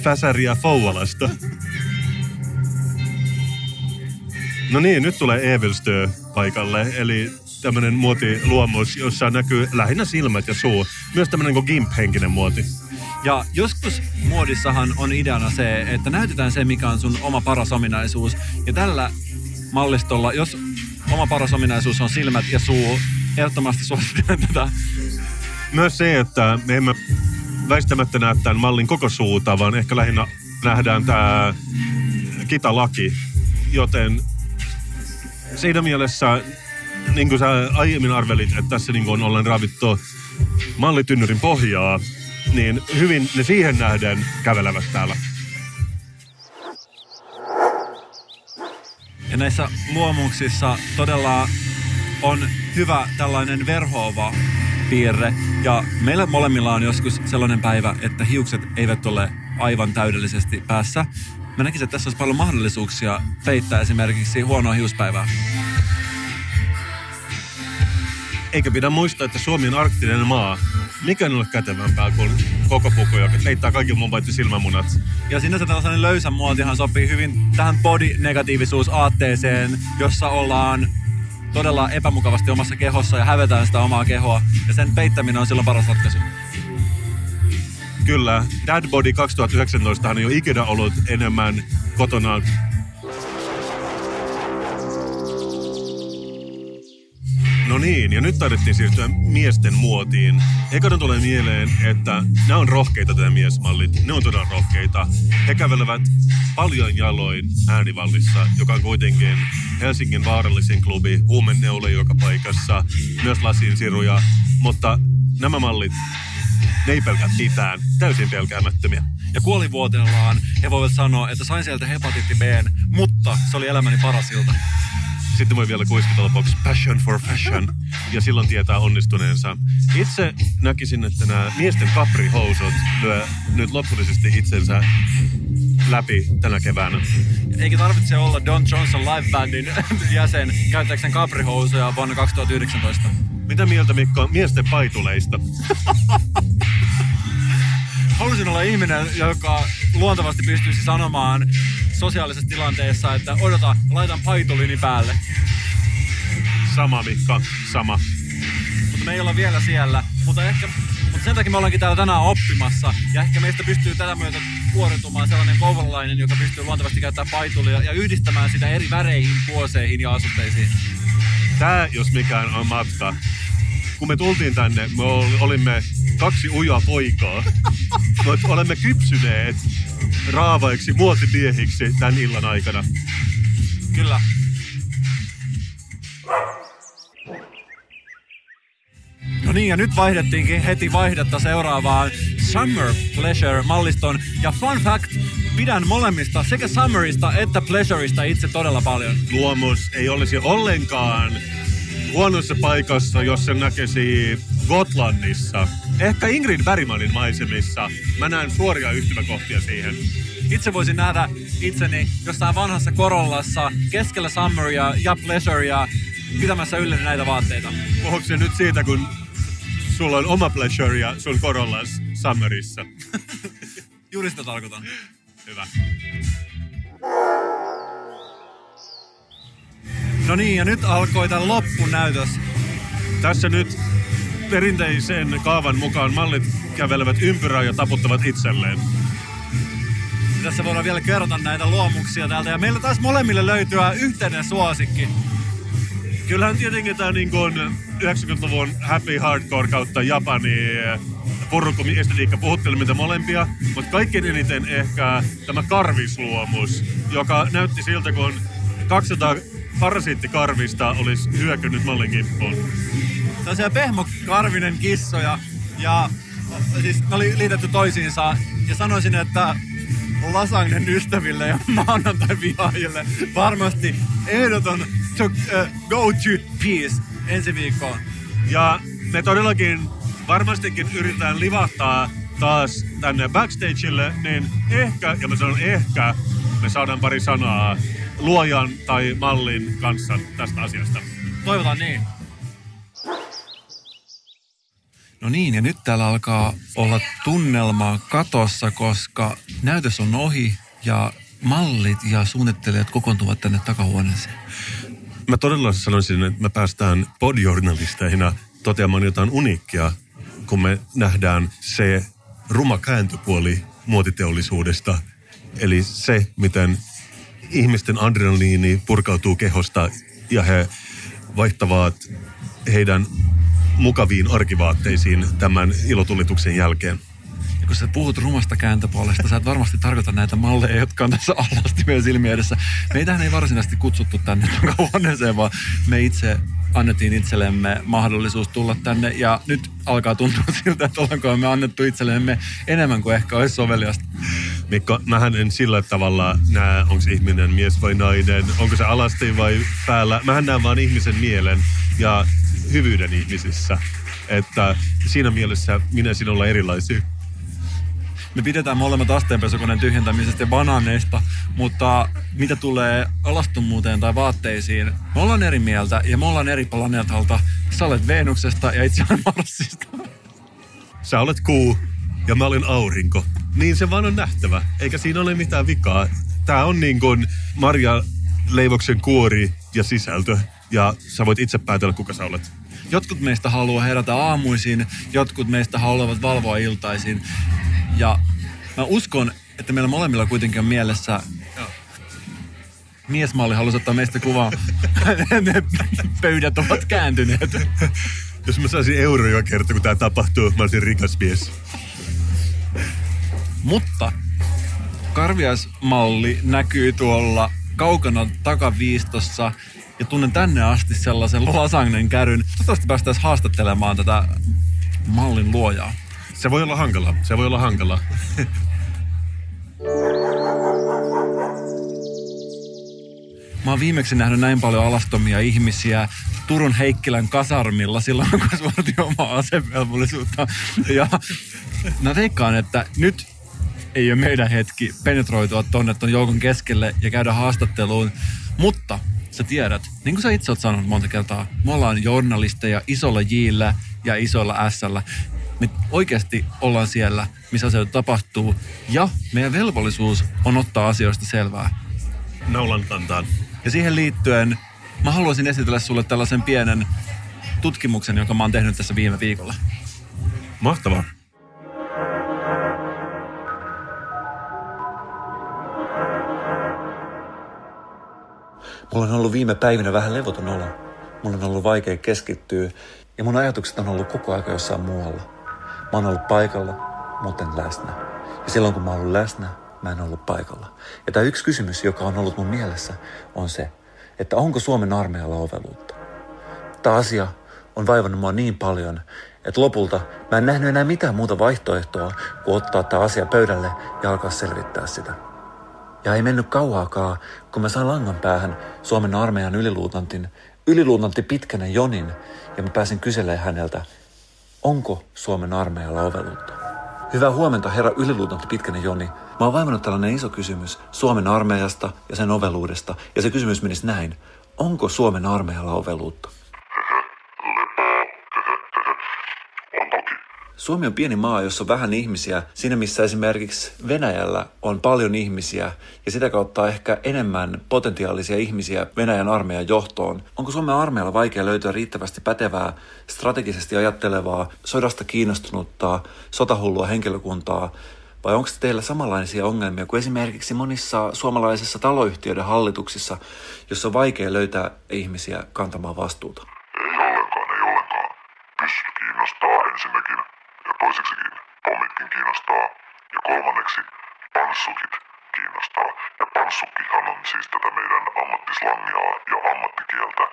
Fäsäriä Foualasta. No niin, nyt tulee Evelstö paikalle, eli tämmönen muotiluomus, jossa näkyy lähinnä silmät ja suu. Myös tämmönen kuin gimp-henkinen muoti. Ja joskus muodissahan on ideana se, että näytetään se, mikä on sun oma paras ominaisuus. Ja tällä mallistolla, jos oma paras ominaisuus on silmät ja suu, ehdottomasti suosittelen tätä. Myös se, että me emme väistämättä näe tämän mallin koko suuta, vaan ehkä lähinnä nähdään tämä kitalaki. Joten siinä mielessä, niin kuin sä aiemmin arvelit, että tässä niin on ollen ravittu mallitynnyrin pohjaa, niin hyvin ne siihen nähden kävelevät täällä. Ja näissä luomuksissa todella on hyvä tällainen verhoava piirre. Ja meillä molemmilla on joskus sellainen päivä, että hiukset eivät ole aivan täydellisesti päässä. Mä näkisin, että tässä olisi paljon mahdollisuuksia peittää esimerkiksi huonoa hiuspäivää. Eikä pidä muistaa, että Suomi on arktinen maa. Mikä on ole kätevämpää kuin koko puku, joka peittää kaikki mun paitsi silmämunat. Ja sinänsä tällainen löysä muotihan sopii hyvin tähän body-negatiivisuus aatteeseen, jossa ollaan todella epämukavasti omassa kehossa ja hävetään sitä omaa kehoa. Ja sen peittäminen on silloin paras ratkaisu. Kyllä, Dad Body 2019 on jo ikinä ollut enemmän kotona No niin, ja nyt taidettiin siirtyä miesten muotiin. Ekana tulee mieleen, että nämä on rohkeita tämä miesmallit. Ne on todella rohkeita. He kävelevät paljon jaloin äänivallissa, joka on kuitenkin Helsingin vaarallisin klubi, huumeneule joka paikassa, myös lasinsiruja. Mutta nämä mallit, ne ei pelkää mitään, täysin pelkäämättömiä. Ja kuolivuotellaan he voivat sanoa, että sain sieltä hepatiitti B, mutta se oli elämäni paras ilta. Sitten voi vielä kuiskata lopuksi passion for fashion, ja silloin tietää onnistuneensa. Itse näkisin, että nämä miesten kaprihousut lyö nyt lopullisesti itsensä läpi tänä keväänä. Eikä tarvitse olla Don Johnson live bandin jäsen käyttääkseen kaprihousuja vuonna 2019. Mitä mieltä Mikko miesten paituleista? Haluaisin olla ihminen, joka luontevasti pystyisi sanomaan sosiaalisessa tilanteessa, että odota, laitan paitulini päälle. Sama Mikko, sama. Mutta me ei olla vielä siellä. Mutta, ehkä, mutta sen takia me ollaankin täällä tänään oppimassa. Ja ehkä meistä pystyy tätä myötä kuoritumaan sellainen kouvolalainen, joka pystyy luontevasti käyttämään paitulia ja yhdistämään sitä eri väreihin, puoseihin ja asusteisiin. Tää, jos mikään on matka. Kun me tultiin tänne, me ol- olimme kaksi ujaa poikaa. Mutta olemme kypsyneet raavaiksi muotimiehiksi tämän illan aikana. Kyllä. No niin, ja nyt vaihdettiinkin heti vaihdetta seuraavaan Summer Pleasure-malliston. Ja fun fact, pidän molemmista, sekä Summerista että Pleasureista itse todella paljon. Luomus ei olisi ollenkaan huonossa paikassa, jos se näkisi Gotlannissa. Ehkä Ingrid Bergmanin maisemissa. Mä näen suoria yhtymäkohtia siihen. Itse voisin nähdä itseni jossain vanhassa Korollassa keskellä Summeria ja Pleasurea pitämässä yllä näitä vaatteita. Puhuuko se nyt siitä, kun sulla on oma pleasure ja sun Corollas Summerissa? Juuri sitä tarkoitan. Hyvä. No niin, ja nyt alkoi tämä loppunäytös. Tässä nyt perinteisen kaavan mukaan mallit kävelevät ympyrää ja taputtavat itselleen. Tässä voidaan vielä kerrata näitä luomuksia täältä. Ja meillä taas molemmille löytyä yhteinen suosikki. Kyllähän tietenkin tämä niin kuin 90-luvun happy hardcore kautta Japani purukumi estetiikka puhutteli meitä molempia, mutta kaikkein eniten ehkä tämä karvisluomus, joka näytti siltä, kun 200 parasiittikarvista olisi hyökännyt mallin kimppuun. Tällaisia pehmokarvinen kissoja. Ja siis ne oli liitetty toisiinsa. Ja sanoisin, että lasagnen ystäville ja maanantai vihaajille varmasti ehdoton to, uh, go-to piece ensi viikkoon. Ja me todellakin varmastikin yritetään livahtaa taas tänne backstageille, niin ehkä, ja mä sanon ehkä, me saadaan pari sanaa luojan tai mallin kanssa tästä asiasta. Toivotaan niin. No niin, ja nyt täällä alkaa olla tunnelma katossa, koska näytös on ohi ja mallit ja suunnittelijat kokoontuvat tänne takahuoneeseen. Mä todella sanoisin, että me päästään podjournalisteina toteamaan jotain uniikkia, kun me nähdään se ruma kääntöpuoli muotiteollisuudesta. Eli se, miten ihmisten adrenaliini purkautuu kehosta ja he vaihtavat heidän mukaviin arkivaatteisiin tämän ilotulituksen jälkeen. Ja kun sä puhut rumasta kääntöpuolesta, sä et varmasti tarkoita näitä malleja, jotka on tässä alasti meidän silmien edessä. Meitähän ei varsinaisesti kutsuttu tänne takahuoneeseen, vaan me itse annettiin itsellemme mahdollisuus tulla tänne. Ja nyt alkaa tuntua siltä, että ollaanko me annettu itsellemme enemmän kuin ehkä olisi soveliasta. Mikko, mähän en sillä tavalla näe, onko ihminen mies vai nainen, onko se alasti vai päällä. Mähän näen vaan ihmisen mielen ja hyvyyden ihmisissä. Että siinä mielessä minä sinulla erilaisia. Me pidetään molemmat asteenpesukoneen tyhjentämisestä ja banaaneista, mutta mitä tulee alastommuuteen tai vaatteisiin, me ollaan eri mieltä ja me ollaan eri planeetalta. Sä olet Venuksesta ja itse olen Marsista. Sä olet kuu ja mä olen aurinko. Niin se vaan on nähtävä, eikä siinä ole mitään vikaa. Tää on niin kuin Marja leivoksen kuori ja sisältö. Ja sä voit itse päätellä, kuka sä olet. Jotkut meistä haluaa herätä aamuisin, jotkut meistä haluavat valvoa iltaisin. Ja mä uskon, että meillä molemmilla kuitenkin on mielessä miesmalli halusi ottaa meistä kuvaa. ne pöydät ovat kääntyneet. Jos mä saisin euroja kerta, kun tää tapahtuu, mä olisin rikas mies. Mutta karviaismalli näkyy tuolla kaukana takaviistossa ja tunnen tänne asti sellaisen lasagnen käryn. Toivottavasti päästäisiin haastattelemaan tätä mallin luojaa. Se voi olla hankala, se voi olla hankala. Mä oon viimeksi nähnyt näin paljon alastomia ihmisiä Turun Heikkilän kasarmilla silloin, kun suoritin omaa asevelvollisuutta. Ja mä veikkaan, että nyt ei ole meidän hetki penetroitua tonne ton joukon keskelle ja käydä haastatteluun. Mutta sä tiedät, niin kuin sä itse oot sanonut monta kertaa, me ollaan journalisteja isolla Jillä ja isolla Sllä. Me oikeasti ollaan siellä, missä asioita tapahtuu. Ja meidän velvollisuus on ottaa asioista selvää. Naulan kantaan. Ja siihen liittyen mä haluaisin esitellä sulle tällaisen pienen tutkimuksen, jonka mä oon tehnyt tässä viime viikolla. Mahtavaa. Mulla on ollut viime päivinä vähän levoton olo. Mulla on ollut vaikea keskittyä ja mun ajatukset on ollut koko aika jossain muualla. Mä oon ollut paikalla, mutta en läsnä. Ja silloin kun mä oon ollut läsnä, mä en ollut paikalla. Ja tämä yksi kysymys, joka on ollut mun mielessä, on se, että onko Suomen armeijalla oveluutta? Tämä asia on vaivannut mua niin paljon, että lopulta mä en nähnyt enää mitään muuta vaihtoehtoa kuin ottaa tämä asia pöydälle ja alkaa selvittää sitä. Ja ei mennyt kauaakaan, kun mä sain langan päähän Suomen armeijan yliluutantin, yliluutantti Pitkänen Jonin, ja mä pääsin kyselemään häneltä, onko Suomen armeijalla oveluutta. Hyvää huomenta, herra yliluutantti Pitkänen Joni. Mä oon vaivannut tällainen iso kysymys Suomen armeijasta ja sen oveluudesta, ja se kysymys menisi näin. Onko Suomen armeijalla oveluutta? Suomi on pieni maa, jossa on vähän ihmisiä, siinä missä esimerkiksi Venäjällä on paljon ihmisiä ja sitä kautta ehkä enemmän potentiaalisia ihmisiä Venäjän armeijan johtoon. Onko Suomen armeijalla vaikea löytyä riittävästi pätevää, strategisesti ajattelevaa, sodasta kiinnostunutta, sotahullua henkilökuntaa, vai onko teillä samanlaisia ongelmia kuin esimerkiksi monissa suomalaisissa taloyhtiöiden hallituksissa, jossa on vaikea löytää ihmisiä kantamaan vastuuta? Ei ollenkaan, ei ollenkaan. Pyssyt kiinnostaa ensinnäkin toiseksikin pommitkin kiinnostaa ja kolmanneksi panssukit kiinnostaa. Ja panssukkihan on siis tätä meidän ammattislangia ja ammattikieltä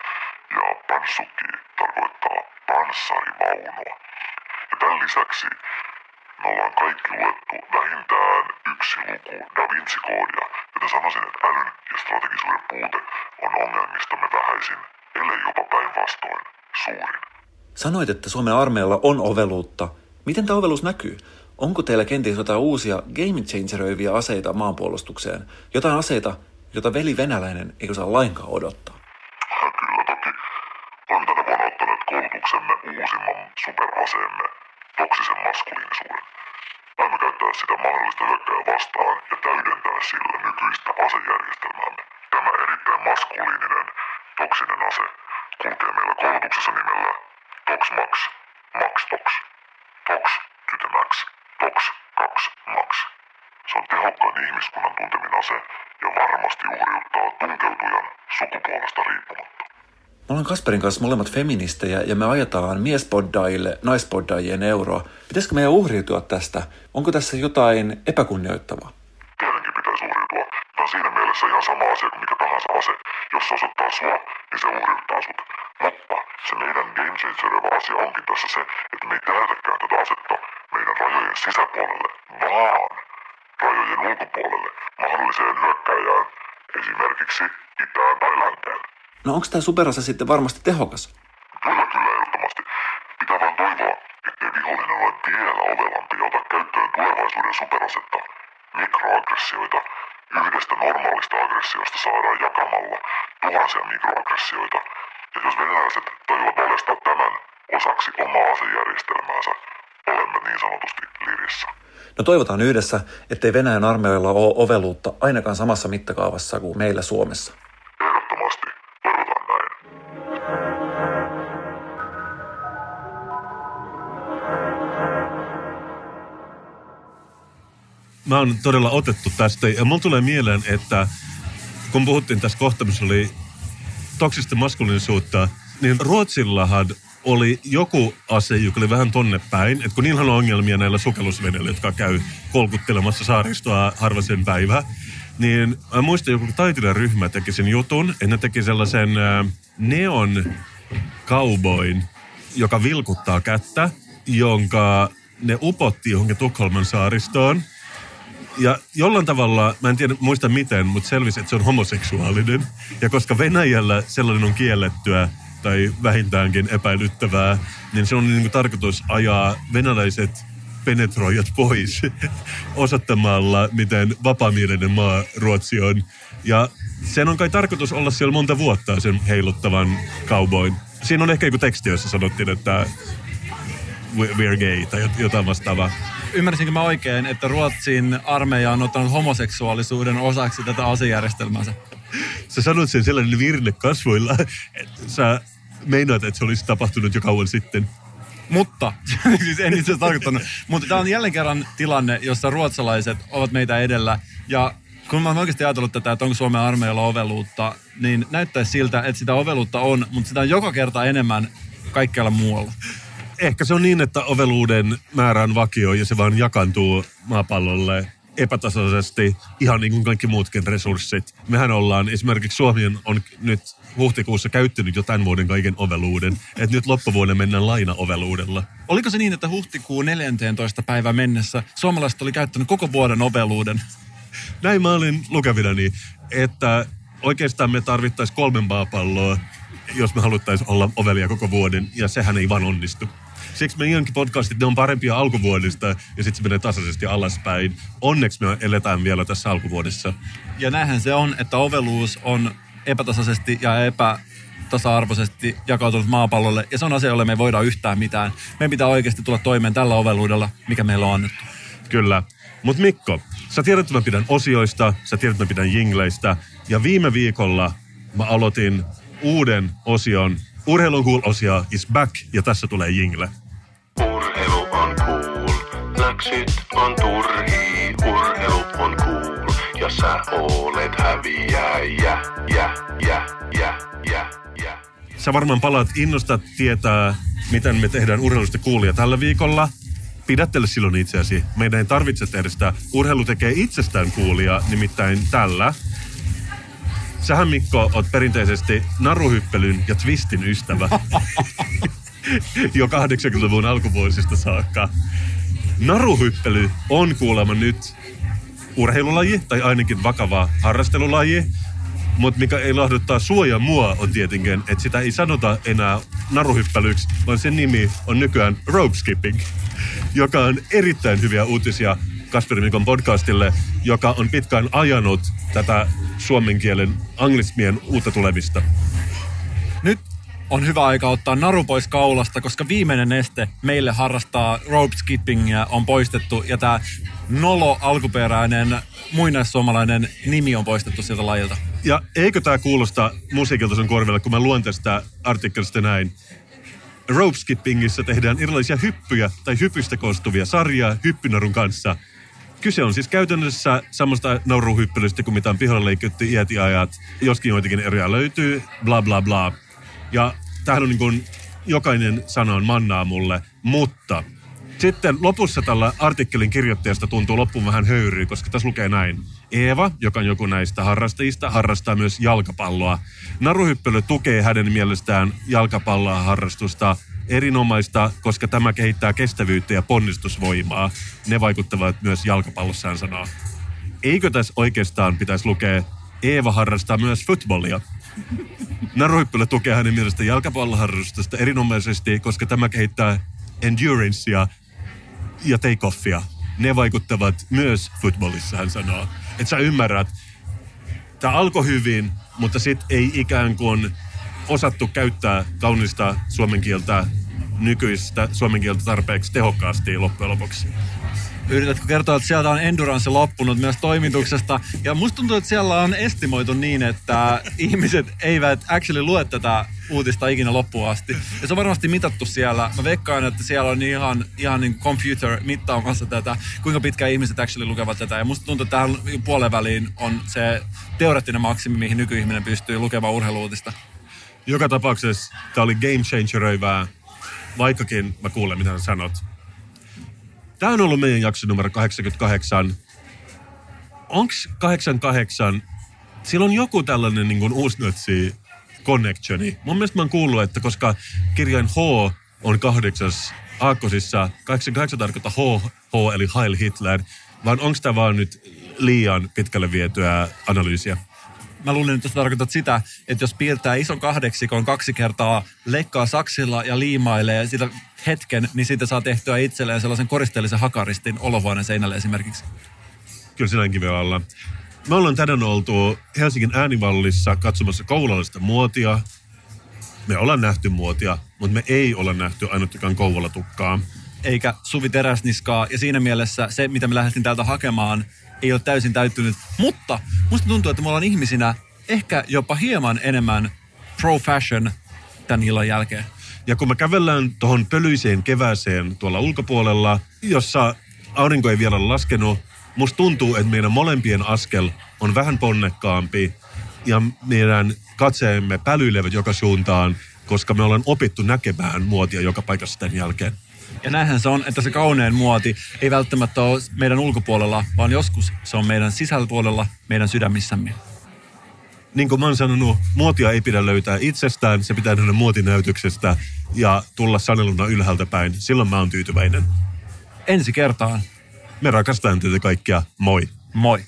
ja panssukki tarkoittaa panssarivaunua. Ja tämän lisäksi me ollaan kaikki luettu vähintään yksi luku Da Vinci-koodia, joten sanoisin, että älyn ja strategisuuden puute on ongelmistamme vähäisin, ellei jopa päinvastoin suurin. Sanoit, että Suomen armeijalla on oveluutta. Miten tämä oveluus näkyy? Onko teillä kenties jotain uusia game changeröiviä aseita maanpuolustukseen? Jotain aseita, jota veli venäläinen ei osaa lainkaan odottaa? Kyllä toki. Olemme tänä vuonna ottaneet koulutuksemme uusimman superaseemme, toksisen maskuliinisuuden. Aiemme käyttää sitä mahdollista hyökkääjää vastaan ja täydentää sillä nykyistä asejärjestelmäämme. Tämä erittäin maskuliininen, toksinen ase kulkee meillä koulutuksessa nimellä Tox Max, Max Tox, Tox Max, Tox 2 Max. Se on tehokkain ihmiskunnan tuntemin ase ja varmasti uhriuttaa tunkeutujan sukupuolesta riippumatta. Me ollaan Kasperin kanssa molemmat feministejä ja me ajetaan miespoddaille naispoddaajien euroa. Pitäisikö meidän uhriutua tästä? Onko tässä jotain epäkunnioittavaa? Tietenkin pitäisi uhriutua. Tämä on siinä mielessä ihan sama asia kuin mikä tahansa ase. Jos se osoittaa sua, niin se uhriuttaa sut. Se meidän game changereva asia onkin tässä se, että me ei tähdäkään tätä asetta meidän rajojen sisäpuolelle, vaan rajojen ulkopuolelle mahdolliseen hyökkäjään, esimerkiksi itään tai länteen. No onko tämä superase sitten varmasti tehokas? Kyllä, kyllä, ehdottomasti. Pitää vaan toivoa, ettei vihollinen ole vielä ovelampi ja ota käyttöön tulevaisuuden superasetta. Mikroaggressioita. Yhdestä normaalista aggressiosta saadaan jakamalla tuhansia mikroaggressioita. Ja jos venäläiset toivovat valjastaa tämän osaksi omaa asejärjestelmäänsä, olemme niin sanotusti lirissä. No toivotaan yhdessä, ettei Venäjän armeijalla ole oveluutta ainakaan samassa mittakaavassa kuin meillä Suomessa. Ehdottomasti. Toivotaan näin. Mä oon todella otettu tästä ja mulla tulee mieleen, että kun puhuttiin tässä kohta, missä oli toksista maskuliinisuutta, niin Ruotsillahan oli joku ase, joka oli vähän tonne päin, että kun niillä on ongelmia näillä sukellusveneillä, jotka käy kolkuttelemassa saaristoa harva sen päivä, niin mä muistan joku taiteilijaryhmä teki sen jutun, että ne teki sellaisen äh, neon cowboyn, joka vilkuttaa kättä, jonka ne upotti johonkin Tukholman saaristoon. Ja jollain tavalla, mä en tiedä, muista miten, mutta selvisi, että se on homoseksuaalinen. Ja koska Venäjällä sellainen on kiellettyä tai vähintäänkin epäilyttävää, niin se on niin kuin tarkoitus ajaa venäläiset penetroijat pois osoittamalla, miten vapaamielinen maa Ruotsi on. Ja sen on kai tarkoitus olla siellä monta vuotta sen heiluttavan cowboyn. Siinä on ehkä joku teksti, jossa sanottiin, että we- we're gay tai jot- jotain vastaavaa. Ymmärsinkö mä oikein, että Ruotsin armeija on ottanut homoseksuaalisuuden osaksi tätä asejärjestelmäänsä? Sä sanoit sen sellainen virne kasvoilla, että sä meinaat, että se olisi tapahtunut jo kauan sitten. Mutta, siis en itse tarkoittanut, mutta tämä on jälleen kerran tilanne, jossa ruotsalaiset ovat meitä edellä. Ja kun mä oon oikeasti ajatellut tätä, että onko Suomen armeijalla oveluutta, niin näyttäisi siltä, että sitä oveluutta on, mutta sitä on joka kerta enemmän kaikkialla muualla. Ehkä se on niin, että oveluuden määrä on vakio ja se vaan jakantuu maapallolle epätasaisesti, ihan niin kuin kaikki muutkin resurssit. Mehän ollaan, esimerkiksi Suomi on- nyt huhtikuussa käyttänyt jo tämän vuoden kaiken oveluuden, että nyt loppuvuonna mennään lainaoveluudella. Oliko se niin, että huhtikuun 14. päivä mennessä suomalaiset oli käyttänyt koko vuoden oveluuden? Näin mä olin lukevinani, että oikeastaan me tarvittaisiin kolmen maapalloa, jos me haluttaisiin olla ovelia koko vuoden, ja sehän ei vaan onnistu. Siksi meidänkin podcastit, ne on parempia alkuvuodesta, ja sitten se menee tasaisesti alaspäin. Onneksi me eletään vielä tässä alkuvuodessa. Ja näinhän se on, että oveluus on epätasaisesti ja epätasa-arvoisesti jakautunut maapallolle. Ja se on asia, jolle me ei voida yhtään mitään. Meidän pitää oikeasti tulla toimeen tällä oveluudella, mikä meillä on annettu. Kyllä. Mutta Mikko, sä tiedät, että mä pidän osioista, sä tiedät, että mä pidän jingleistä. Ja viime viikolla mä aloitin uuden osion. Urheilun cool-osia is back, ja tässä tulee jingle. Urheilu on turhii. Urheilu on cool, ja sä olet häviäjä. Ja, ja, ja, ja, ja. Sä varmaan palaat innosta tietää, miten me tehdään urheilusta kuulia tällä viikolla. Pidättele silloin itseäsi. Meidän ei tarvitse tehdä sitä. Urheilu tekee itsestään kuulia, nimittäin tällä. Sähän Mikko oot perinteisesti naruhyppelyn ja twistin ystävä. jo 80-luvun alkuvuosista saakka. Naruhyppely on kuulemma nyt urheilulaji, tai ainakin vakava harrastelulaji. Mutta mikä ei lahduttaa sua ja mua on tietenkin, että sitä ei sanota enää naruhyppelyksi, vaan sen nimi on nykyään rope skipping, joka on erittäin hyviä uutisia Kasperin Mikon podcastille, joka on pitkään ajanut tätä suomen kielen anglismien uutta tulemista. On hyvä aika ottaa naru pois kaulasta, koska viimeinen este meille harrastaa rope skippingia on poistettu ja tämä nolo alkuperäinen muinaissuomalainen nimi on poistettu sieltä lajilta. Ja eikö tämä kuulosta musiikilta sun korville, kun mä luen tästä artikkelista näin. Rope skippingissä tehdään erilaisia hyppyjä tai hypystä koostuvia sarjaa hyppynarun kanssa. Kyse on siis käytännössä samasta nauruhyppelystä kuin mitä on pihalla leikitty ajat. Joskin joitakin eriä löytyy, bla bla bla. Ja tämähän on niin kuin, jokainen sana on mannaa mulle, mutta sitten lopussa tällä artikkelin kirjoittajasta tuntuu loppuun vähän höyryä, koska tässä lukee näin. Eeva, joka on joku näistä harrastajista, harrastaa myös jalkapalloa. Naruhyppely tukee hänen mielestään jalkapalloa harrastusta erinomaista, koska tämä kehittää kestävyyttä ja ponnistusvoimaa. Ne vaikuttavat myös jalkapallossa, hän sanoo. Eikö tässä oikeastaan pitäisi lukea, Eeva harrastaa myös futbollia? Naruhyppely tukee hänen mielestään jalkapalloharrastusta erinomaisesti, koska tämä kehittää endurancea ja take-offia. Ne vaikuttavat myös futbolissa, hän sanoo. Että sä ymmärrät, tämä alkoi hyvin, mutta sitten ei ikään kuin osattu käyttää kaunista suomen kieltä, nykyistä suomen kieltä tarpeeksi tehokkaasti loppujen lopuksi. Yritätkö kertoa, että sieltä on endurance loppunut myös toimituksesta? Ja musta tuntuu, että siellä on estimoitu niin, että ihmiset eivät actually lue tätä uutista ikinä loppuun asti. Ja se on varmasti mitattu siellä. Mä veikkaan, että siellä on ihan, ihan niin computer mittaamassa tätä, kuinka pitkään ihmiset actually lukevat tätä. Ja musta tuntuu, että tähän puolen väliin on se teoreettinen maksimi, mihin nykyihminen pystyy lukemaan urheiluutista. Joka tapauksessa tämä oli game changeröivää, vaikkakin mä kuulen, mitä sä sanot. Tämä on ollut meidän jakso numero 88. Onks 88, sillä on joku tällainen niin kuin uusnatsi connectioni. Mun mielestä mä oon kuullut, että koska kirjain H on kahdeksas aakkosissa, 88 tarkoittaa H, H eli Heil Hitler, vaan onko tämä vaan nyt liian pitkälle vietyä analyysiä? Mä luulin, että sä tarkoitat sitä, että jos piirtää ison kahdeksikon kaksi kertaa, leikkaa saksilla ja liimailee sitä hetken, niin siitä saa tehtyä itselleen sellaisen koristeellisen hakaristin olohuoneen seinälle esimerkiksi. Kyllä se näinkin voi olla. Me ollaan tänään oltu Helsingin äänivallissa katsomassa koululaista muotia. Me ollaan nähty muotia, mutta me ei olla nähty ainuttakaan kouvolatukkaa. Eikä Suvi Teräsniskaa, ja siinä mielessä se, mitä me lähdettiin täältä hakemaan, ei ole täysin täyttynyt. Mutta musta tuntuu, että me ollaan ihmisinä ehkä jopa hieman enemmän pro-fashion tämän illan jälkeen. Ja kun me kävellään tuohon pölyiseen kevääseen tuolla ulkopuolella, jossa aurinko ei vielä ole laskenut, musta tuntuu, että meidän molempien askel on vähän ponnekkaampi ja meidän katseemme pälyilevät joka suuntaan, koska me ollaan opittu näkemään muotia joka paikassa tämän jälkeen. Ja näinhän se on, että se kaunein muoti ei välttämättä ole meidän ulkopuolella, vaan joskus se on meidän sisälpuolella, meidän sydämissämme. Niin kuin mä oon sanonut, muotia ei pidä löytää itsestään, se pitää nähdä muotinäytöksestä ja tulla saneluna ylhäältä päin. Silloin mä oon tyytyväinen. Ensi kertaan. Me rakastetaan teitä kaikkia. Moi. Moi.